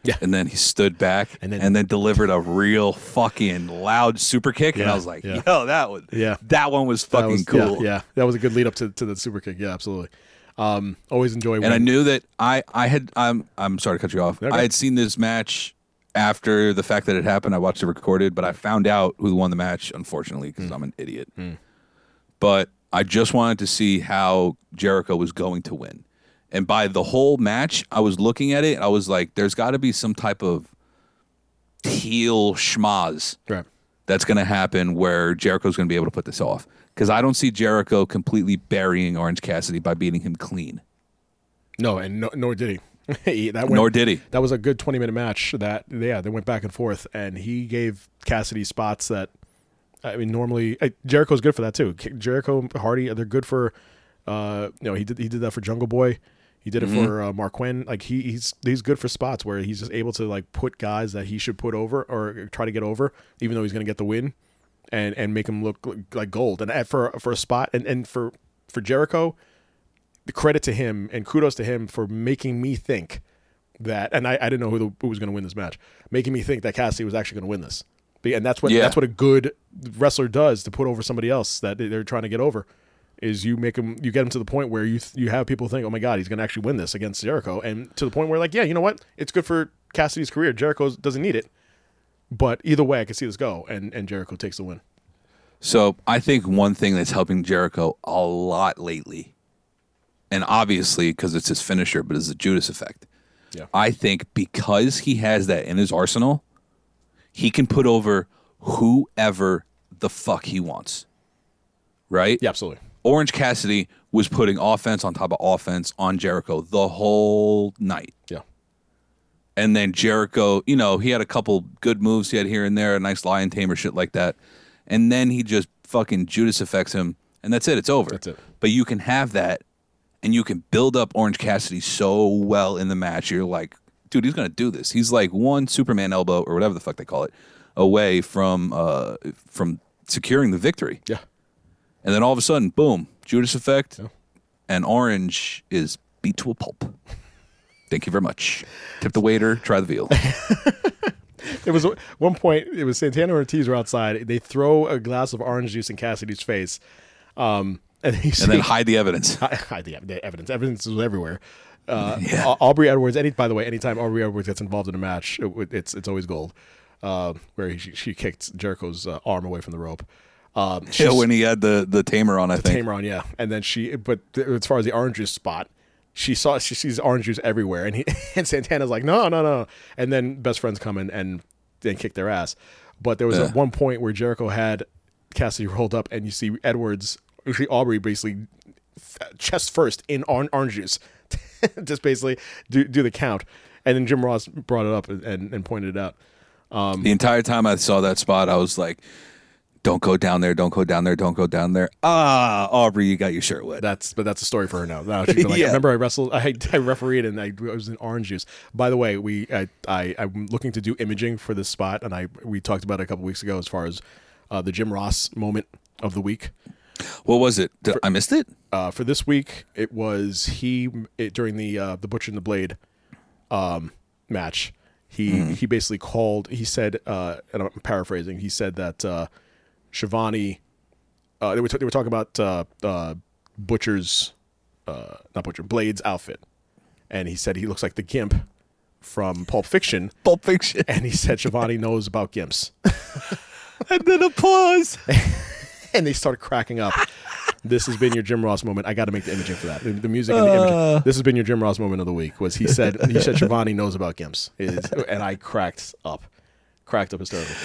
Yeah. And then he stood back And and then- then, delivered a real fucking loud super kick. and I was like, yeah. yo, that was Yeah. that one was fucking was- cool. Yeah, yeah, that was a good lead up to, to the super kick. Yeah, absolutely. Um, always enjoy. And I knew that I I had I'm I'm sorry to cut you off. Okay. I had seen this match after the fact that it happened. I watched it recorded, but I found out who won the match unfortunately because Hmm. I'm an idiot. But I just wanted to see how Jericho was going to win. And by the whole match, I was looking at it. I was like, "There's got to be some type of heel schmaz right. that's going to happen where Jericho's going to be able to put this off." Because I don't see Jericho completely burying Orange Cassidy by beating him clean. No, and no, nor did he. [laughs] He- that went, Nor did he. That was a good twenty minute match. That yeah, they went back and forth, and he gave Cassidy spots that. I mean, normally uh, Jericho's good for that too. Jericho, Hardy, they're good for. Uh, you know, he did he did that for Jungle Boy. He did it for uh, Marq Quen. Like he, he's he's good for spots where he's just able to like put guys that he should put over or try to get over, even though he's going to get the win, and and make him look like gold. And for for a spot and and for for Jericho, the credit to him and kudos to him for making me think that, and I, I didn't know who, the, who was going to win this match, making me think that Cassidy was actually going to win this. And that's what Yeah. that's what a good wrestler does to put over somebody else that they're trying to get over. Is you make him you get him to the point where you th- you have people think, oh my god, he's going to actually win this against Jericho, and to the point where like, yeah, you know what, it's good for Cassidy's career. Jericho doesn't need it, but either way, I can see this go, and and Jericho takes the win. So I think one thing that's helping Jericho a lot lately, and obviously because it's his finisher, but it's the Judas effect. Yeah. I think because he has that in his arsenal, he can put over whoever the fuck he wants. Right? Yeah, absolutely. Orange Cassidy was putting offense on top of offense on Jericho the whole night. Yeah, And then Jericho, you know, he had a couple good moves he had here and there, a nice lion tamer shit like that. And then he just fucking Judas affects him, and that's it. It's over. That's it. But you can have that, and you can build up Orange Cassidy so well in the match. You're like, dude, he's gonna do this. He's like one Superman elbow or whatever the fuck they call it away from uh from securing the victory. yeah. And then all of a sudden, boom, Judas effect, and Orange is beat to a pulp. Thank you very much. Tip the waiter, try the veal. [laughs] It was one point. It was Santana and Ortiz were outside. They throw a glass of orange juice in Cassidy's face, um, and, and then hide the evidence. [laughs] hide the, the evidence. Evidence was everywhere. Uh, [laughs] Yeah. Aubrey Edwards. Any by the way, anytime Aubrey Edwards gets involved in a match, it, it's it's always gold. Uh, where he, she kicked Jericho's uh, arm away from the rope. Um, Yeah, when he had the the tamer on, I think. Tamer on, yeah. And then she, but th- as far as the orange juice spot, she saw she sees orange juice everywhere, and he [laughs] and Santana's like, no, no, no. And then best friends come in and then kick their ass. But there was Yeah. at one point where Jericho had Cassidy rolled up, and you see Edwards, you see Aubrey basically chest first in on orange juice, [laughs] just basically do do the count. And then Jim Ross brought it up and, and, and pointed it out. The entire time I saw that spot, I was like, "Don't go down there! Don't go down there! Don't go down there!" Ah, Aubrey, you got your shirt wet. That's but that's a story for her now. Like, [laughs] Yeah. remember I wrestled, I, I refereed, and I, I was in orange juice. By the way, we I, I I'm looking to do imaging for this spot, and I we talked about it a couple weeks ago as far as uh, the Jim Ross moment of the week. What was it? Did- I missed it. Uh, for this week, it was he it, during the uh, the Butcher and the Blade um, match. He he basically called. He said, uh, and I'm paraphrasing. He said that uh, Schiavone. Uh, they were t- they were talking about uh, uh, Butcher's, uh, not Butcher, Blade's outfit, and he said he looks like the Gimp from Pulp Fiction. [laughs] Pulp Fiction. And he said Schiavone knows about Gimps, [laughs] and then applause. [laughs] and they started cracking up. This has been your Jim Ross moment. I got to make the imaging for that. The, the music and the imaging. This has been your Jim Ross moment of the week. Was he said he said Schiavone knows about Gimps, is, and I cracked up, cracked up hysterically.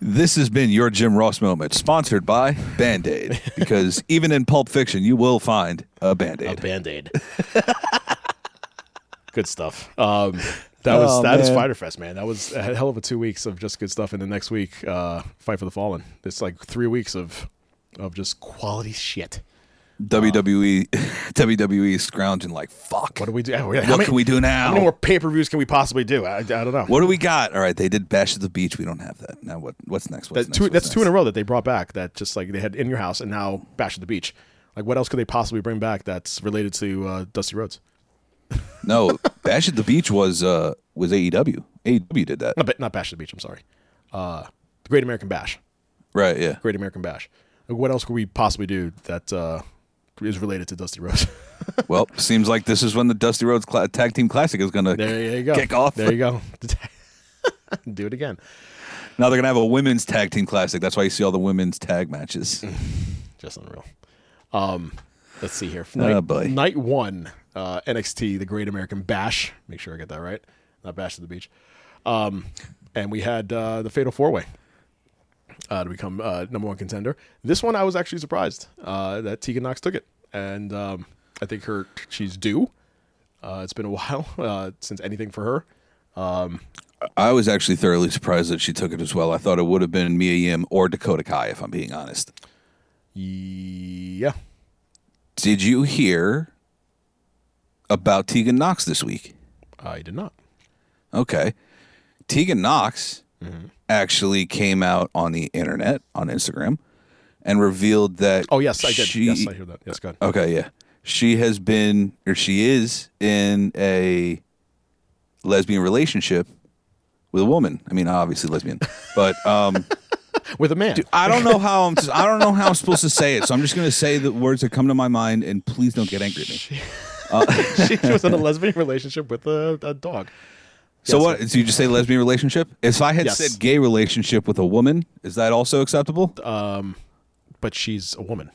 This has been your Jim Ross moment, sponsored by Band Aid. [laughs] Because even in Pulp Fiction, you will find a Band Aid. A band aid. [laughs] good stuff. Um, that was Oh, that is man. Fyter Fest, man. That was a hell of a two weeks of just good stuff. And the next week, uh, Fight for the Fallen. It's like three weeks of of just quality shit. WWE, [laughs] WWE is scrounging like fuck. What do we do? How What many- can we do now? How many more pay per views can we possibly do? I, I don't know. What do we got? All right, they did Bash at the Beach. We don't have that. Now what? What's next? What's That next? two, What's that's two in a row that they brought back. That just like they had in your house and now Bash at the Beach. Like what else could they possibly bring back that's related to uh, Dusty Rhodes? [laughs] No, Bash at the Beach was uh was AEW. AEW did that. Not, not Bash at the Beach. I'm sorry. Uh, the Great American Bash. Right, yeah. Great American Bash. Like, what else could we possibly do that uh, is related to Dusty Rhodes? [laughs] Well, seems like this is when the Dusty Rhodes Cla- Tag Team Classic is going to there you go. kick off. There you go. [laughs] do it again. Now they're going to have a women's tag team classic. That's why you see all the women's tag matches. [laughs] Just unreal. Um, let's see here. Night, Oh, boy. night one, uh, NXT, the Great American Bash. Make sure I get that right. Not Bash to the Beach. Um, and we had uh, the Fatal Four Way uh, to become uh, number one contender. This one, I was actually surprised uh, that Tegan Nox took it, and um, I think her she's due. Uh, it's been a [laughs] while uh, since anything for her. I was actually thoroughly surprised that she took it as well. I thought it would have been Mia Yim or Dakota Kai, if I'm being honest. Yeah, Did you hear about Tegan Nox this week? I did not. Okay. Tegan Nox actually came out on the internet, on Instagram, and revealed that. Oh yes, I did. She, yes, I hear that. Yes, good. Okay, yeah. She has been, or she is in a lesbian relationship with a woman. I mean, obviously lesbian, but um, [laughs] With a man. I don't know how I'm. I don't know how I'm supposed to say it. So I'm just going to say the words that come to my mind, and please don't get angry at me. she [laughs] was in a [laughs] lesbian relationship with a, a dog. So Yes, what? So you just say lesbian relationship? If I had Yes. said gay relationship with a woman, is that also acceptable? But she's a woman.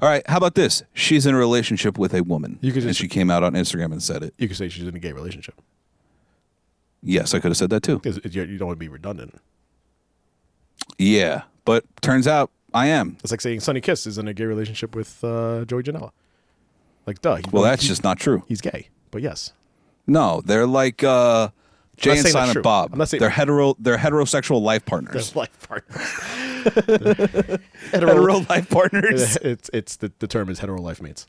All right. How about this? She's in a relationship with a woman. You could and she came out on Instagram and said it. You could say she's in a gay relationship. Yes, I could have said that too. Because you you don't want to be redundant. Yeah, but turns out I am. It's like saying Sonny Kiss is in a gay relationship with uh, Joey Janela. Like, duh. he- Well, that's he- just not true. He's gay, but yes. No, they're like uh, Jay and Silent. Bob. I'm not saying- they're hetero. They're heterosexual life partners. That's life partners. [laughs] hetero life partners. it's it's the, the term is hetero life mates.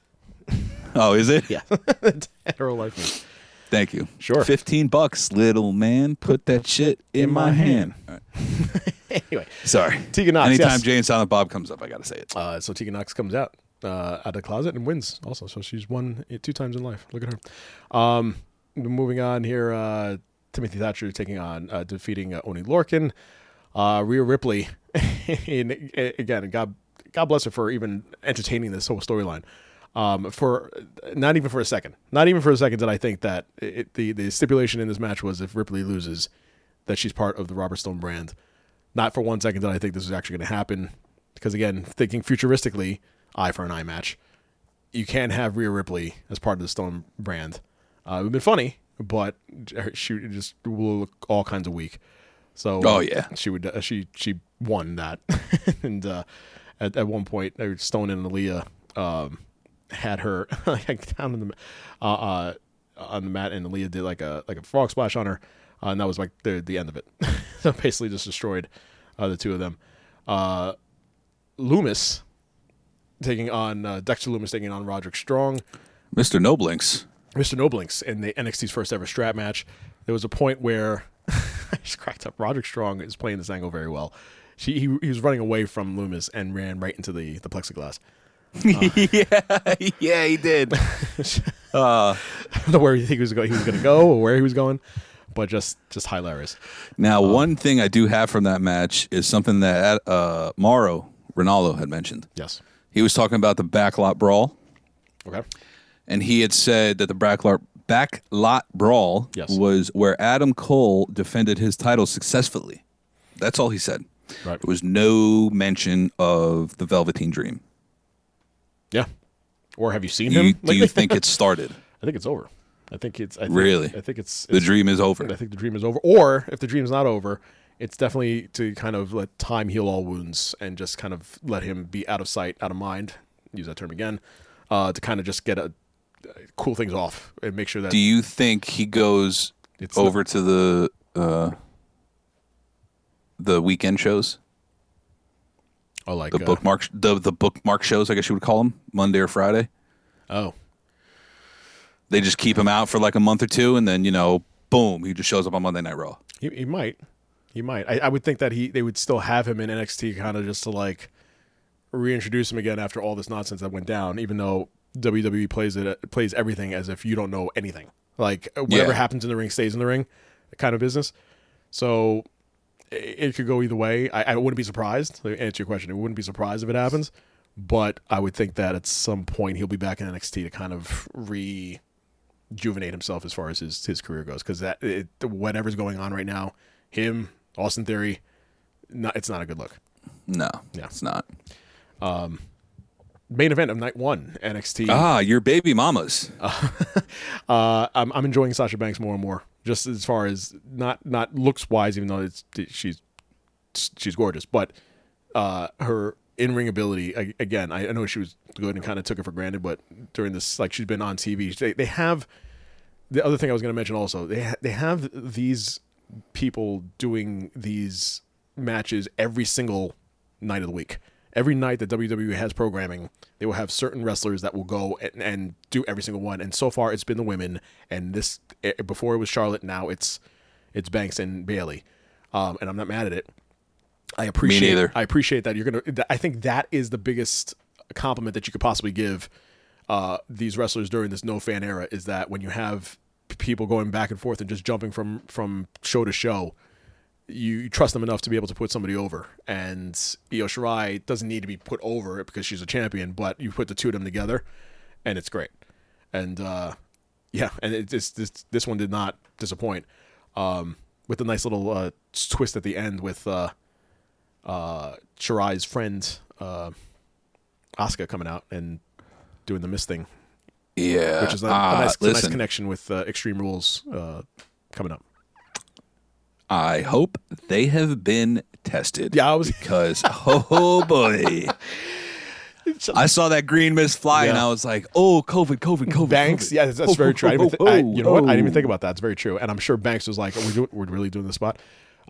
oh, is it? Yeah. [laughs] hetero life mates. Thank you. Sure. Fifteen bucks, little man. Put that shit in, my hand. All right. [laughs] Anyway, Sorry. Tegan Nox, Anytime yes. Jay and Silent Bob comes up, I gotta say it. uh, so Tegan Nox comes out uh, out of the closet and wins also. So she's won it two times in life. Look at her. Um, moving on here, uh, Timothy Thatcher taking on uh, defeating uh, Oney Lorcan. Uh, Rhea Ripley, [laughs] and again, God, God bless her for even entertaining this whole storyline. Um, for not even for a second, not even for a second did I think that it, the the stipulation in this match was if Ripley loses, that she's part of the Robert Stone brand. Not for one second did I think this was actually going to happen. because again, thinking futuristically, eye for an eye match, you can't have Rhea Ripley as part of the Stone brand. Uh, it would have been funny, but she just will look all kinds of weak. So Oh, yeah. she would uh, she she won that, [laughs] and uh, at at one point, Stone and Aaliyah um, had her [laughs] like down in the uh, uh, on the mat, and Aaliyah did like a like a frog splash on her, uh, and that was like the the end of it. [laughs] so basically, just destroyed uh, the two of them. Uh, Lumis taking on uh, Dexter Lumis taking on Roderick Strong. Mr. Noblinks. Mr. Noblinks in the NXT's first ever strap match. There was a point where [laughs] I just cracked up. Roderick Strong is playing this angle very well. She, he, he was running away from Lumis and ran right into the, the plexiglass. [laughs] yeah, yeah, he did. [laughs] I don't know where he think he was going. He was going to go or where he was going, but just just hilarious. Now, one thing I do have from that match is something that uh, Mauro Ranallo had mentioned. Yes. He was talking about the backlot brawl, Okay. And he had said that the backlot backlot brawl Yes. was where Adam Cole defended his title successfully. That's all he said. Right. There was no mention of the Velveteen Dream. Yeah. Or have you seen Do him? do you think it [laughs] started? I think it's over. I think it's I think, Really? I think it's, The dream is over. I think the dream is over. Or if the dream's not over, it's definitely to kind of let time heal all wounds and just kind of let him be out of sight, out of mind. Use that term again. Uh, to kind of just get a cool things off and make sure that Do you think he goes It's over to the uh, the weekend shows, oh like the uh, bookmark the the bookmark shows? I guess you would call them Monday or Friday. Oh, They just keep him out for like a month or two, and then you know, boom, he just shows up on Monday Night Raw. he, he might, he might. I, I would think that he they would still have him in NXT kind of just to like reintroduce him again after all this nonsense that went down. Even though WWE plays it plays everything as if you don't know anything. Like uh, whatever Yeah. happens in the ring stays in the ring, kind of business. So it, it could go either way. I, I wouldn't be surprised. To answer your question, I wouldn't be surprised if it happens. But I would think that at some point he'll be back in NXT to kind of rejuvenate himself as far as his his career goes. Because that it, whatever's going on right now, him Austin Theory, not, it's not a good look. No, Yeah. it's not. Um, Main event of night one, NXT. Ah, your baby mamas. [laughs] Uh, I'm I'm enjoying Sasha Banks more and more. Just as far as not not looks wise, even though it's she's she's gorgeous, but uh, her in ring ability a- again. I, I know she was good and kind of took it for granted, but during this, like she's been on TV. They they have the other thing I was going to mention also. They ha- they have these people doing these matches every single night of the week. Every night that WWE has programming, they will have certain wrestlers that will go and, and do every single one. And so far, it's been the women. And this eh, before it was Charlotte, now it's it's Banks and Bailey. Um, and I'm not mad at it. I appreciate. neither. I appreciate that you're gonna. I think that is the biggest compliment that you could possibly give uh, these wrestlers during this no fan era is that when you have people going back and forth and just jumping from from show to show, you, trust them enough to be able to put somebody over. And Io Shirai doesn't need to be put over because she's a champion, but you put the two of them together, and it's great. And uh, yeah, and it, this this this one did not disappoint. Um, with a nice little uh, twist at the end with uh, uh, Shirai's friend uh, Asuka coming out and doing the miss thing, Yeah, which is a, a Ah, nice, a nice connection with uh, Extreme Rules uh, coming up. I hope they have been tested. Yeah, I was- because oh boy. [laughs] I saw that green mist fly and Yeah. I was like, "Oh, COVID, COVID, COVID." Banks, COVID. yeah, that's, that's Oh, very true. I didn't oh, [laughs] I- oh, you know what? I didn't even oh. think about that. It's very true. And I'm sure Banks was like, "Are we, doing, we're really doing the spot?"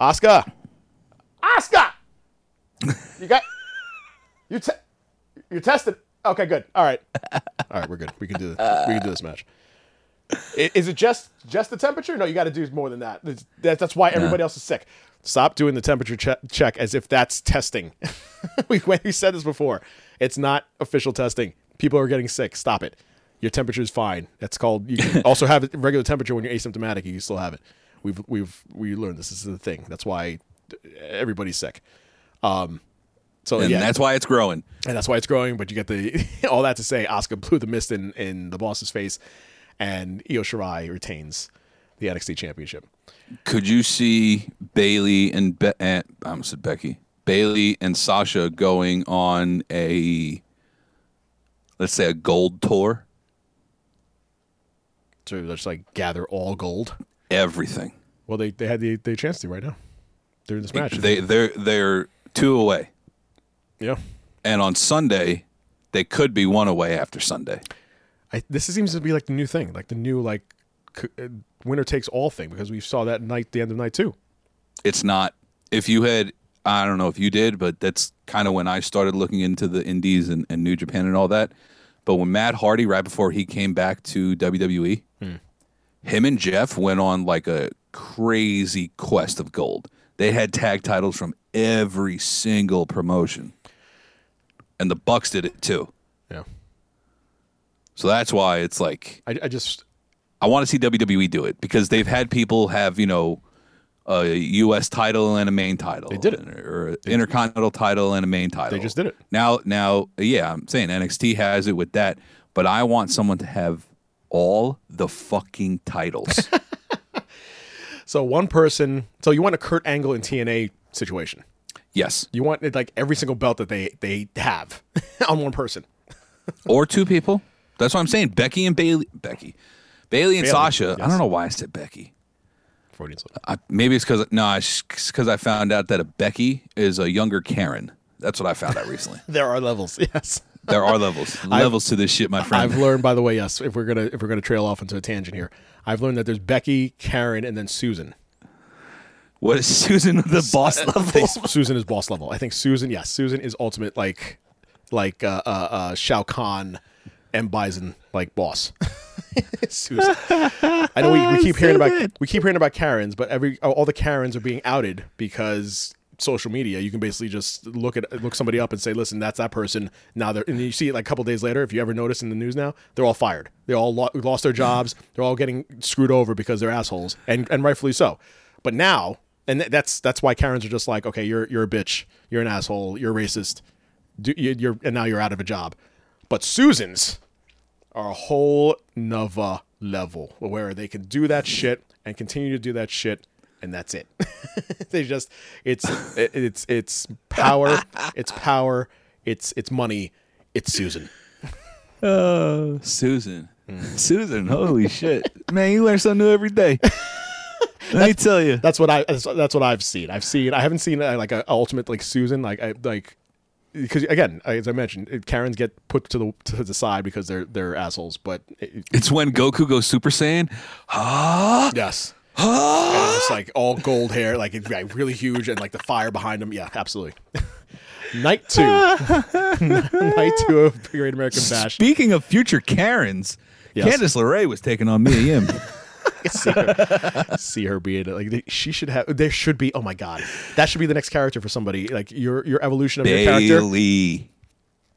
Asuka, Asuka, you got you te- you're tested. Okay, good. All right, all right, we're good. We can do this. We can do this match. Is it just just the temperature? No, you got to do more than that. That's- that- That's why everybody else is sick. Stop doing the temperature che- check as if that's testing. [laughs] we, we said this before. It's not official testing. People are getting sick. Stop it. Your temperature is fine. That's called. You can also have a regular temperature when you're asymptomatic. You still have it. We've we've we learned this. This is the thing. That's why everybody's sick. Um. So And yeah, that's why it's growing. and that's why it's growing. But you get the [laughs] all that to say, Oscar blew the mist in in the boss's face, and Io Shirai retains the NXT Championship. Could you see Bailey and Be- and I almost said Becky, Bailey and Sasha going on a let's say a gold tour. To just like gather all gold. Everything. Well, they, they had the, the chance to right now during this match. They they're they're two away. yeah. And on Sunday, they could be one away after Sunday. I, this seems to be like the new thing, like the new like c- uh, winner takes all thing because we saw that night, the end of night too. It's not if you had I don't know if you did, but that's kind of when I started looking into the indies and, and New Japan and all that. But when Matt Hardy, right before he came back to WWE, him and Jeff went on like a crazy quest of gold. They had tag titles from every single promotion. And the Bucks did it too. So that's why it's like I, I just I want to see WWE do it because they've had people have you know a U.S. title and a main title. They did it. or an intercontinental title and a main title. They just did it. Now, now, yeah, I'm saying NXT has it with that, but I want someone to have all the fucking titles. [laughs] so one person. So you want a Kurt Angle and TNA situation. yes, You want it like every single belt that they they have [laughs] on one person. or two people. That's what I'm saying. Becky and Bailey. Becky, Bailey and Bailey, Sasha. I don't know why I said Becky. Freudian slip. I, maybe it's because no, it's because I found out that a Becky is a younger Karen. That's what I found out recently. [laughs] There are levels. Yes. There are levels, [laughs] levels to this shit, my friend. I've learned, by the way, yes. If we're gonna if we're gonna trail off into a tangent here, I've learned that there's Becky, Karen, and then Susan. what is Susan the boss level? Susan is boss level. I think Susan, yes, Susan is ultimate like like uh, uh, uh, Shao Kahn and Bison like boss. [laughs] I know we, we [laughs] keep hearing about we keep hearing about Karens, but every all the Karens are being outed because social media. You can basically just look at look somebody up and say, "Listen, that's that person." Now they're and you see it like a couple days later. If you ever notice in the news now, they're all fired. They all lo- lost their jobs. [laughs] They're all getting screwed over because they're assholes, and and rightfully so. But now, and th- that's that's why Karens are just like, okay, you're you're a bitch, you're an asshole, you're racist, Do, you're and now you're out of a job. But Susans are a whole nova level where they can do that shit and continue to do that shit and that's it. [laughs] they just it's it, it's it's power, it's power, it's it's money, it's Susan. Oh Susan. Susan, holy shit. Man, you learn something new every day. [laughs] Let me tell you. That's what I that's, that's what I've seen. I've seen I haven't seen uh, like a ultimate like Susan like I like because again as I mentioned Karens get put to the to the side because they're they're assholes but it, It's when Goku goes Super Saiyan. Ah, yes and it's like all gold hair like it's like, really huge and like the fire behind him. yeah absolutely [laughs] night two [laughs] night two of Great American Bash Speaking of future Karens, Yes. Candice LeRae was taking on Mia Yim. [laughs] [laughs] see her, see her being like she should have there should be oh my god that should be the next character for somebody like your your evolution of your character Bailey.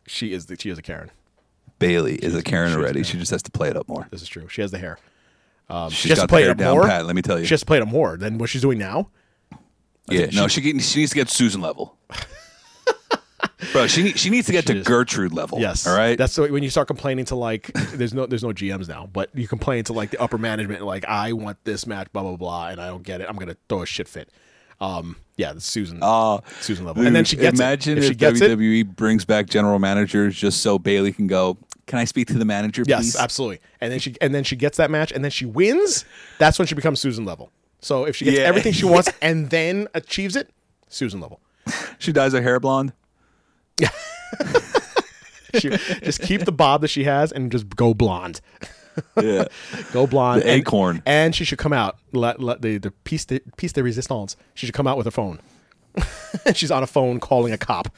she is the, she is a Karen Bailey is a Karen she's a already. Karen. She just has to play it up more. this is true she has the hair um, She's she has got to play it down more pat, let me tell you. she has to play it up more than what she's doing now yeah, no, she, she needs to get Susan level. [laughs] Bro, she she needs to get She to is. Gertrude level. yes all right. that's when you start complaining to like [laughs] there's no there's no GMs now but you complain to like the upper management like I want this match blah blah blah and I don't get it I'm gonna throw a shit fit um yeah Susan Uh, Susan level and then she gets imagine it. if if, she gets it WWE brings back general managers just so Bailey can go. Can I speak to the manager, Yes, please? absolutely. And then she and then she gets that match and then she wins. That's when she becomes Susan level. So if she gets Yeah. everything she wants and then achieves it, Susan level. [laughs] She dyes her hair blonde. [laughs] She, just keep the bob that she has and just go blonde. Yeah, [laughs] Go blonde. The and, acorn. And she should come out. Let, let the the piece de piece de resistance. She should come out with a phone. [laughs] She's on a phone calling a cop.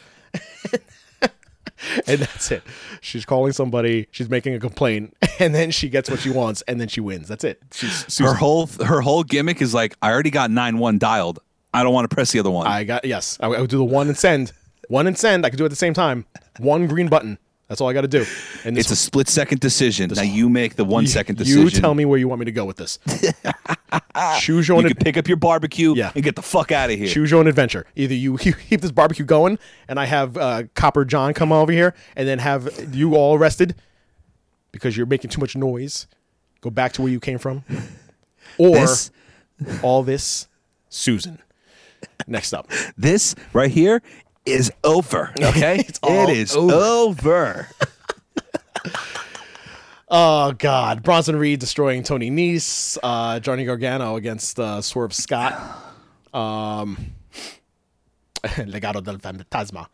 and that's it. She's calling somebody. She's making a complaint, and then she gets what she wants, and then she wins. That's it. She's her whole her whole gimmick is like, I already got nine one dialed. I don't want to press the other one. I got yes. I, I would do the one and send, one and send. I could do it at the same time. One green button. That's all I got to do. And it's a split second decision. Now you make the one second you, decision. You tell me where you want me to go with this. [laughs] Choose your You own. can pick up your barbecue Yeah. and get the fuck out of here. Choose your own adventure. Either you, [laughs] you keep this barbecue going, and I have uh, Copper John come over here, and then have you all arrested because you're making too much noise. Go back to where you came from, [laughs] or This- all this, Susan. Next up, This right here is over. [laughs] Okay, [laughs] It's it is over. [laughs] Oh God, Bronson Reed destroying Tony Nese, uh, Johnny Gargano against uh, Swerve Scott, [sighs] um, Legado del Fantasma,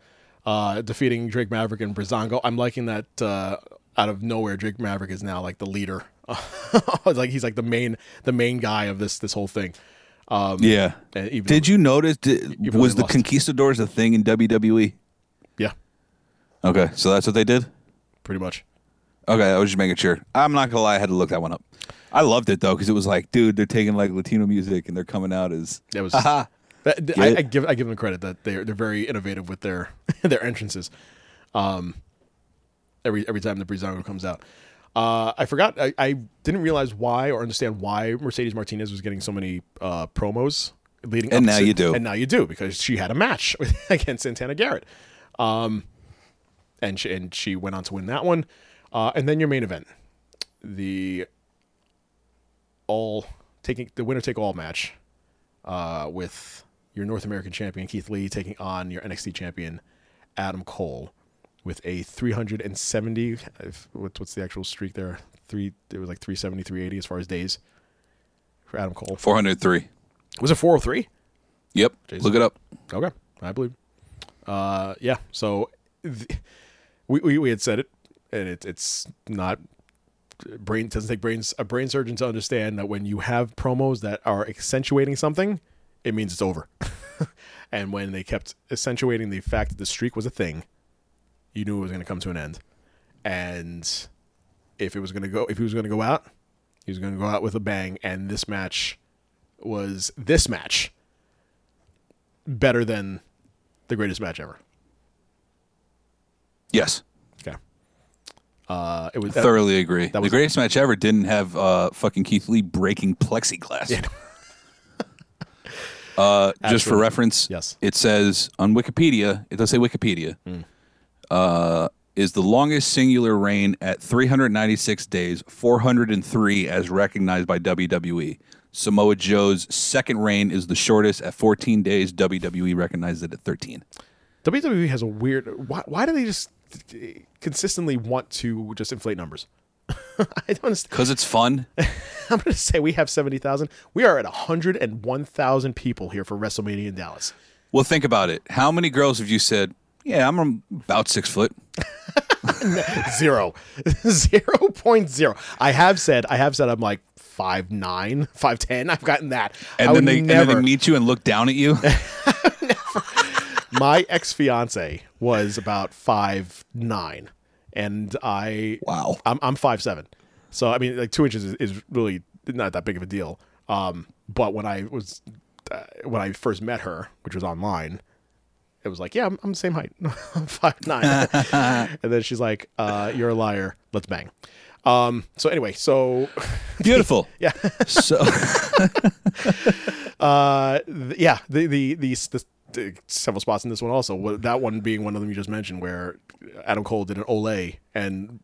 uh, defeating Drake Maverick and Breezango. I'm liking that uh, out of nowhere, Drake Maverick is now like the leader. like he's like the main the main guy of this this whole thing. Yeah. Even- Did you notice? Did, was the lost. Conquistadors a thing in WWE? Yeah, Okay, so that's what they did. pretty much. Okay, I was just making sure. I'm not gonna lie, I had to look that one up. I loved it though because it was like, dude, they're taking like Latino music and they're coming out as that was. [laughs] That- I. I give I give them credit that they're they're very innovative with their [laughs] their entrances. Um, every every time the Breezango comes out, uh, I forgot I, I didn't realize why or understand why Mercedes Martinez was getting so many uh, promos leading. And up now to- you do. and now you do because she had a match [laughs] against Santana Garrett, um, and she and she went on to win that one, uh, and then your main event, the all taking the winner take all match uh, with your North American champion Keith Lee taking on your NXT champion Adam Cole with a 370. if- What's what's the actual streak there? Three. It was like 370, 380 as far as days for Adam Cole. 403. Was it 403? Yep, Jason. look it up. Okay, I believe. Uh, yeah. So th- we, we we had said it, and it, it's not brain doesn't take brains a brain surgeon to understand that when you have promos that are accentuating something, it means it's over. [laughs] and when they kept accentuating the fact that the streak was a thing, you knew it was going to come to an end. And if it was going to go, if he was going to go out, he was going to go out with a bang. And this match was this match better than the greatest match ever. Yes, Okay. Uh, it was thoroughly agree. The was- the greatest match ever didn't have uh, fucking Keith Lee breaking plexiglass. [laughs] uh, just for reference, Yes. it says on Wikipedia. It does say Wikipedia. Hmm. Uh, is the longest singular reign at 396 days, 403 as recognized by WWE. Samoa Joe's second reign is the shortest at 14 days. WWE recognized it at 13. WWE has a weird. Why, why do they just consistently want to just inflate numbers? [laughs] I don't understand. Because it's fun. [laughs] I'm going to say we have 70,000. We are at 101,000 people here for WrestleMania in Dallas. Well, think about it. How many girls have you said, yeah, I'm about six foot? [laughs] Zero. [laughs] Zero point zero. I have said, I have said I'm like five nine, five ten. I've gotten that. And then, they, and never. then they meet you and look down at you. [laughs] my ex fiance was about five nine, and I Wow. I'm I'm five seven, so I mean like two inches is, is really not that big of a deal. Um, but when I was uh, when I first met her, which was online, it was like, yeah, I'm, I'm the same height, [laughs] I'm five nine, [laughs] and then she's like, uh, you're a liar, let's bang. Um, so anyway, so [laughs] Beautiful. yeah, So, uh, th- yeah, the the these the, the several spots in this one also. That one being one of them you just mentioned, where Adam Cole did an Olay and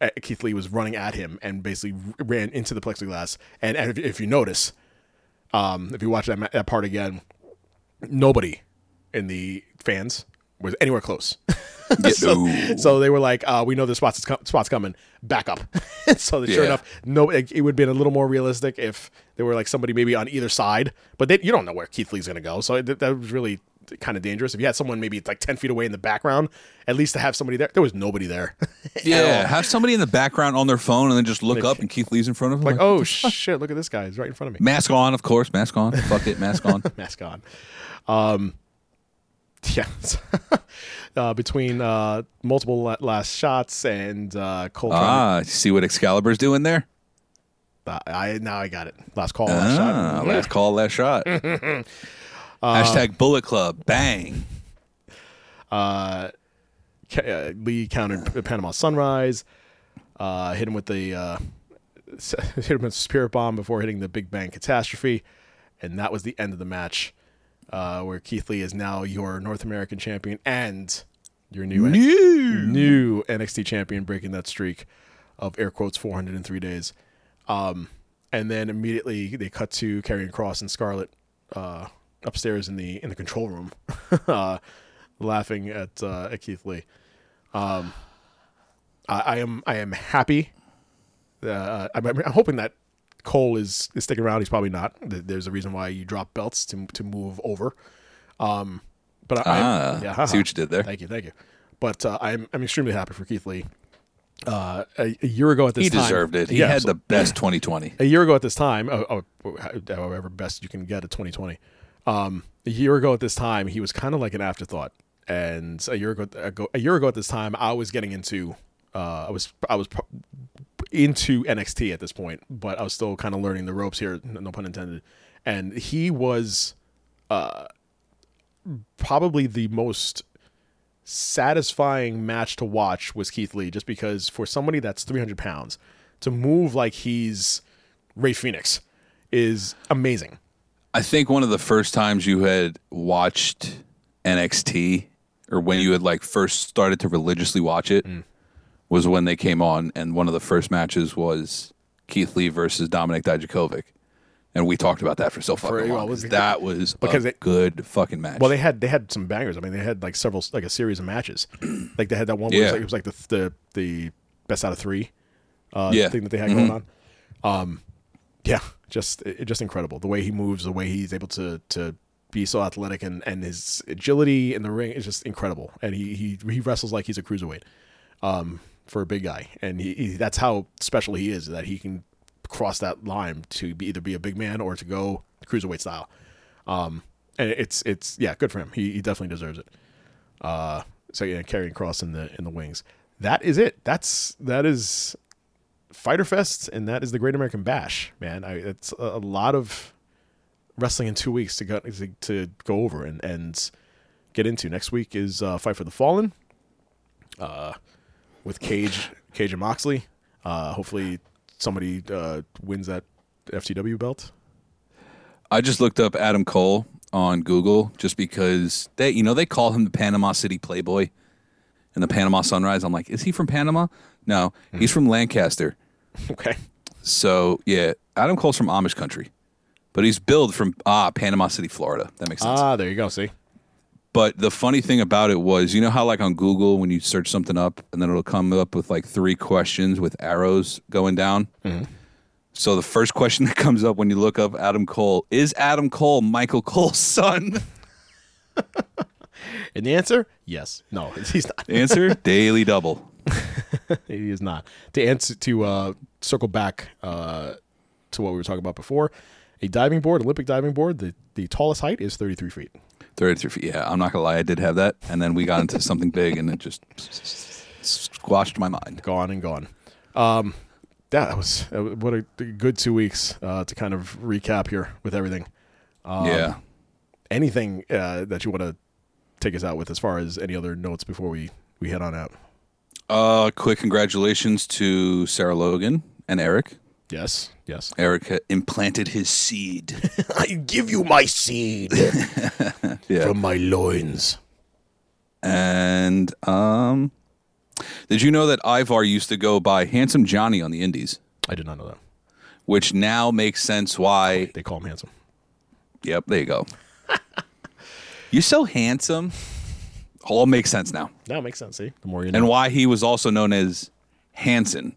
uh, Keith Lee was running at him and basically ran into the plexiglass. And, and if, if you notice, um, if you watch that that part again, nobody in the fans was anywhere close. [laughs] so, so they were like, uh, "We know the spots com- spots coming. Back up." [laughs] so sure enough, no, it, it would have been a little more realistic if there were like somebody maybe on either side. But they, you don't know where Keith Lee's going to go, so it, that was really kind of dangerous. If you had someone maybe like ten feet away in the background, at least to have somebody there. There was nobody there. [laughs] yeah, have somebody in the background on their phone and then just look up and Keith Lee's in front of them. like, oh shit, look at this guy. He's right in front of me. Mask on, of course. Mask on. Fuck it. Mask on. mask on. Um, [laughs] yeah, [laughs] uh, between uh, multiple la- last shots and uh, Cole. Ah, see what Excalibur's doing there? to- I now I got it. Last call, last shot. Ah, last call, last shot. [laughs] Hashtag Bullet Club. Bang. Uh, Lee countered Panama Sunrise, uh, hit him with the uh, hit him with the Spirit Bomb before hitting the Big Bang Catastrophe, and that was the end of the match, uh, where Keith Lee is now your North American champion and your new New. new NXT champion, breaking that streak of air quotes 403 days. Um, and then immediately they cut to Karrion Kross and Scarlett uh, upstairs in the in the control room. [laughs] uh, laughing at uh, at Keith Lee. Um, I, I am I am happy. Uh, I'm, I'm hoping that Cole is, is sticking around. He's probably not. There's a reason why you drop belts to to move over. Um, but I, Ah, I yeah, see what you did there. Thank you, thank you. But uh, I'm I'm extremely happy for Keith Lee. Uh, a, a year ago at this time. He time, deserved it. He Yeah, had so- the best 2020. a year ago at this time, uh, uh, however best you can get at 2020. Um, a year ago at this time, he was kind of like an afterthought. And a year ago, ago, a year ago at this time, I was getting into, uh, I was, I was into NXT at this point, but I was still kind of learning the ropes here, no pun intended. And he was, uh, probably the most satisfying match to watch was Keith Lee, just because for somebody that's 300 pounds to move like he's Rey Fénix is amazing. I think one of the first times you had watched NXT or when you had like first started to religiously watch it Mm. Was when they came on and one of the first matches was Keith Lee versus Dominik Dijakovic. And we talked about that for so fucking For- well, long. was- that was because a it- good fucking match. Well, they had they had some bangers. I mean, they had like several like a series of matches. [clears throat] like they had that one where it was Yeah. like, it was like the the the best out of three uh, Yeah. thing that they had going on. Um, yeah, just it, just incredible the way he moves, the way he's able to to be so athletic, and and his agility in the ring is just incredible. And he he he wrestles like he's a cruiserweight um, for a big guy, and he, he that's how special he is that he can cross that line to be either be a big man or to go cruiserweight style. Um, and it's it's yeah, good for him. He, he definitely deserves it. Uh, so yeah, Karrion Kross in the in the wings. That is it. That's that is Fyter Fest, and that is the Great American Bash. Man, I, it's a, a lot of wrestling in two weeks to go to, to go over and and get into. Next week is uh, Fight for the Fallen, uh, with Cage Cage and Moxley. Uh, hopefully, somebody uh, wins that FTW belt. I just looked up Adam Cole on Google just because they, you know, they call him the Panama City Playboy and the Panama Sunrise. I'm like, is he from Panama? No, he's from Lancaster. [laughs] Okay. So yeah, Adam Cole's from Amish country, but he's billed from ah Panama City, Florida. That makes sense. Ah, there you go. See. But the funny thing about it was, you know how like on Google when you search something up and then it'll come up with like three questions with arrows going down. So the first question [laughs] that comes up when you look up Adam Cole is Adam Cole Michael Cole's son. [laughs] And the answer, yes. No, [laughs] he's not. Answer daily double. he is not. To answer to uh, circle back uh, to what we were talking about before, a diving board, Olympic diving board, the, the tallest height is 33 feet. 33 feet. Yeah, I'm not gonna lie, I did have that, and then we got into something big, and it just squashed my mind. Gone and gone. Um, that was uh, what a good two weeks uh, to kind of recap here with everything. yeah. Anything uh, that you want to take us out with as far as any other notes before we, we head on out? Uh, quick congratulations to Sarah Logan and Eric. Yes, yes. Eric uh, implanted his seed. [laughs] I give you my seed [laughs] Yeah. from my loins. And um, did you know that Ivar used to go by Handsome Johnny on the Indies, I did not know that. which now makes sense why. They call him handsome. Yep, there you go. [laughs] You're so handsome. All makes sense now, That makes sense. See, the more you know. and why he was also known as Hanson,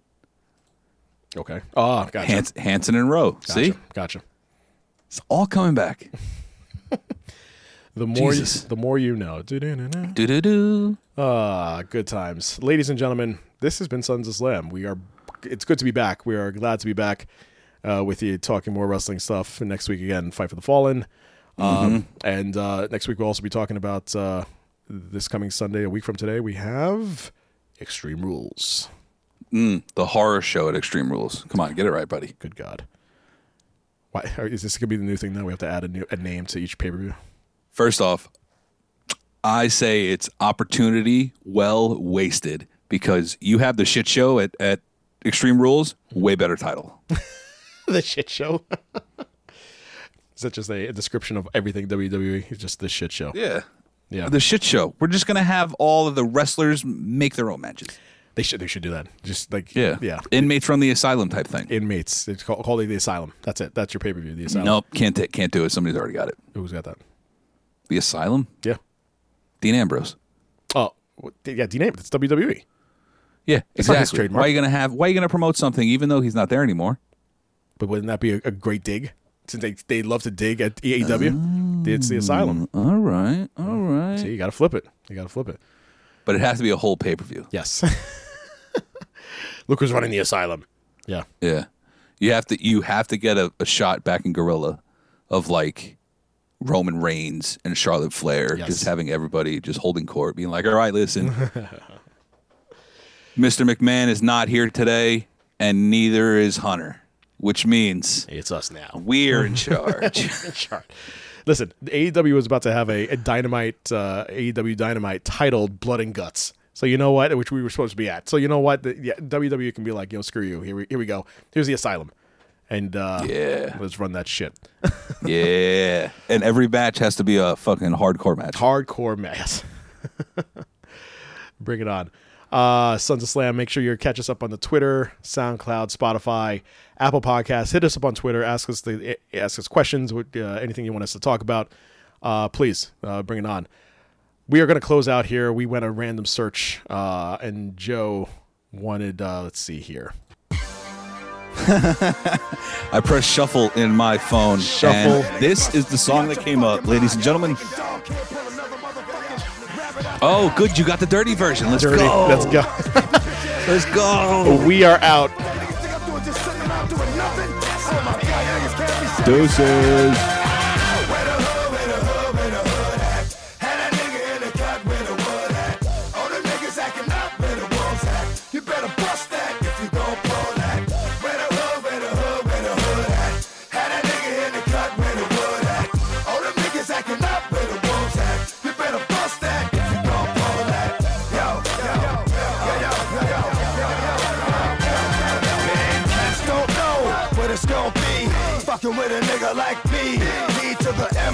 okay. Oh, gotcha. Hans- Hanson and Rowe. gotcha. See, Gotcha. it's all coming back. [laughs] The more you, Jesus. the more you know. Do-do-do-do. Do do do. Ah, good times, ladies and gentlemen. This has been Sons of Slam. We are. It's good to be back. We are glad to be back uh, with you, talking more wrestling stuff. And next week again, Fight for the Fallen. Um, and uh, next week we'll also be talking about uh, this coming Sunday, a week from today. We have Extreme Rules. Mm, the horror show at Extreme Rules. Come on, get it right, buddy. Good God. Why is this gonna be the new thing now? We have to add a new a name to each pay per view. First off, I say it's opportunity well wasted because you have the shit show at, at Extreme Rules, way better title. [laughs] the shit show. [laughs] Is that just a, a description of everything WWE? It's just the shit show. Yeah. Yeah. The shit show. We're just gonna have all of the wrestlers make their own matches. They should they should do that. Just like Yeah. yeah. Inmates from the asylum type thing. Inmates. It's called, called the asylum. That's it. That's your pay per view. The asylum. Nope, can't ta- can't do it. Somebody's already got it. Who's got that? The asylum? Yeah. Dean Ambrose. Oh, yeah, Dean Ambrose. It's WWE. Yeah, It's exactly. Why are you gonna have? Why are you gonna promote something even though he's not there anymore? But wouldn't that be a, a great dig? Since they they love to dig at AEW, it's the oh, Asylum. All right, all right. See, you got to flip it. You got to flip it. But it has to be a whole pay per view. Yes. [laughs] Look who's running the Asylum. Yeah. Yeah, you have to. You have to get a, a shot back in Gorilla of like Roman Reigns and Charlotte Flair, Yes. just having everybody just holding court, being like, "All right, listen, [laughs] Mr. McMahon is not here today, and neither is Hunter, which means It's us now. we're in [laughs] charge." Sure. Listen, AEW was about to have a, a dynamite uh, AEW dynamite titled Blood and Guts. So you know what, which we were supposed to be at. So you know what, the, yeah, WWE can be like, yo, screw you. Here we here we go. Here's the Asylum, and uh, Yeah. let's run that shit. [laughs] yeah, and every match has to be a fucking hardcore match. Hardcore match. [laughs] Bring it on. Uh, Sons of Slam, make sure you catch us up on the Twitter, SoundCloud, Spotify, Apple Podcasts. Hit us up on Twitter. Ask us the ask us questions. Uh, anything you want us to talk about, uh, please uh, bring it on. We are going to close out here. We went a random search, uh, and Joe wanted. Uh, let's see here. [laughs] I pressed shuffle in my phone. Shuffle. And this is the song that came up, ladies and gentlemen. Oh, good. You got the dirty version. Let's Dirty. go. Let's go. [laughs] Let's go. we are out. Deuces.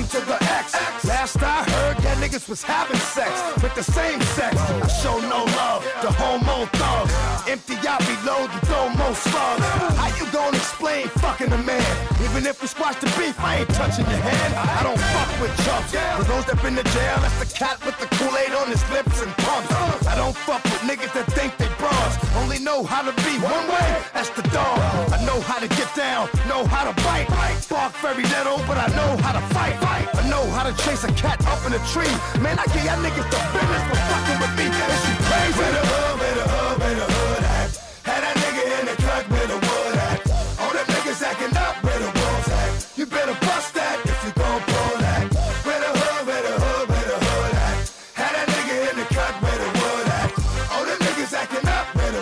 To the the X. Last I heard, that niggas was having sex with the same sex. I show no love to homo thugs. Empty out, and throw more slugs. How you gonna explain fucking a man? Even if we squash the beef, I ain't touching your hand. I don't fuck with chumps. For those that been to jail, that's the cat with the Kool-Aid on his lips and pumps. I don't fuck with niggas that think they bras. Only know how to be one way, that's the dog. I know how to get down, know how to bite. Bark very little, but I know how to fight. I know how to chase a cat up in a tree. Man, I give y'all niggas the business for fucking with me. Is you crazy? Where the hood, where the hood, where the hood at? Had that nigga in the cut where the wood at. All them niggas acting up where the at. You better bust that if you gon' pull that. Where the hood, where the hood, where the hood at? Had that nigga in the cut where the wood at. All them niggas acting up where the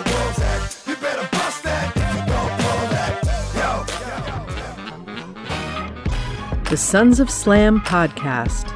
at. You better bust that if you gon' pull that. Yo. The Sons of Slam podcast.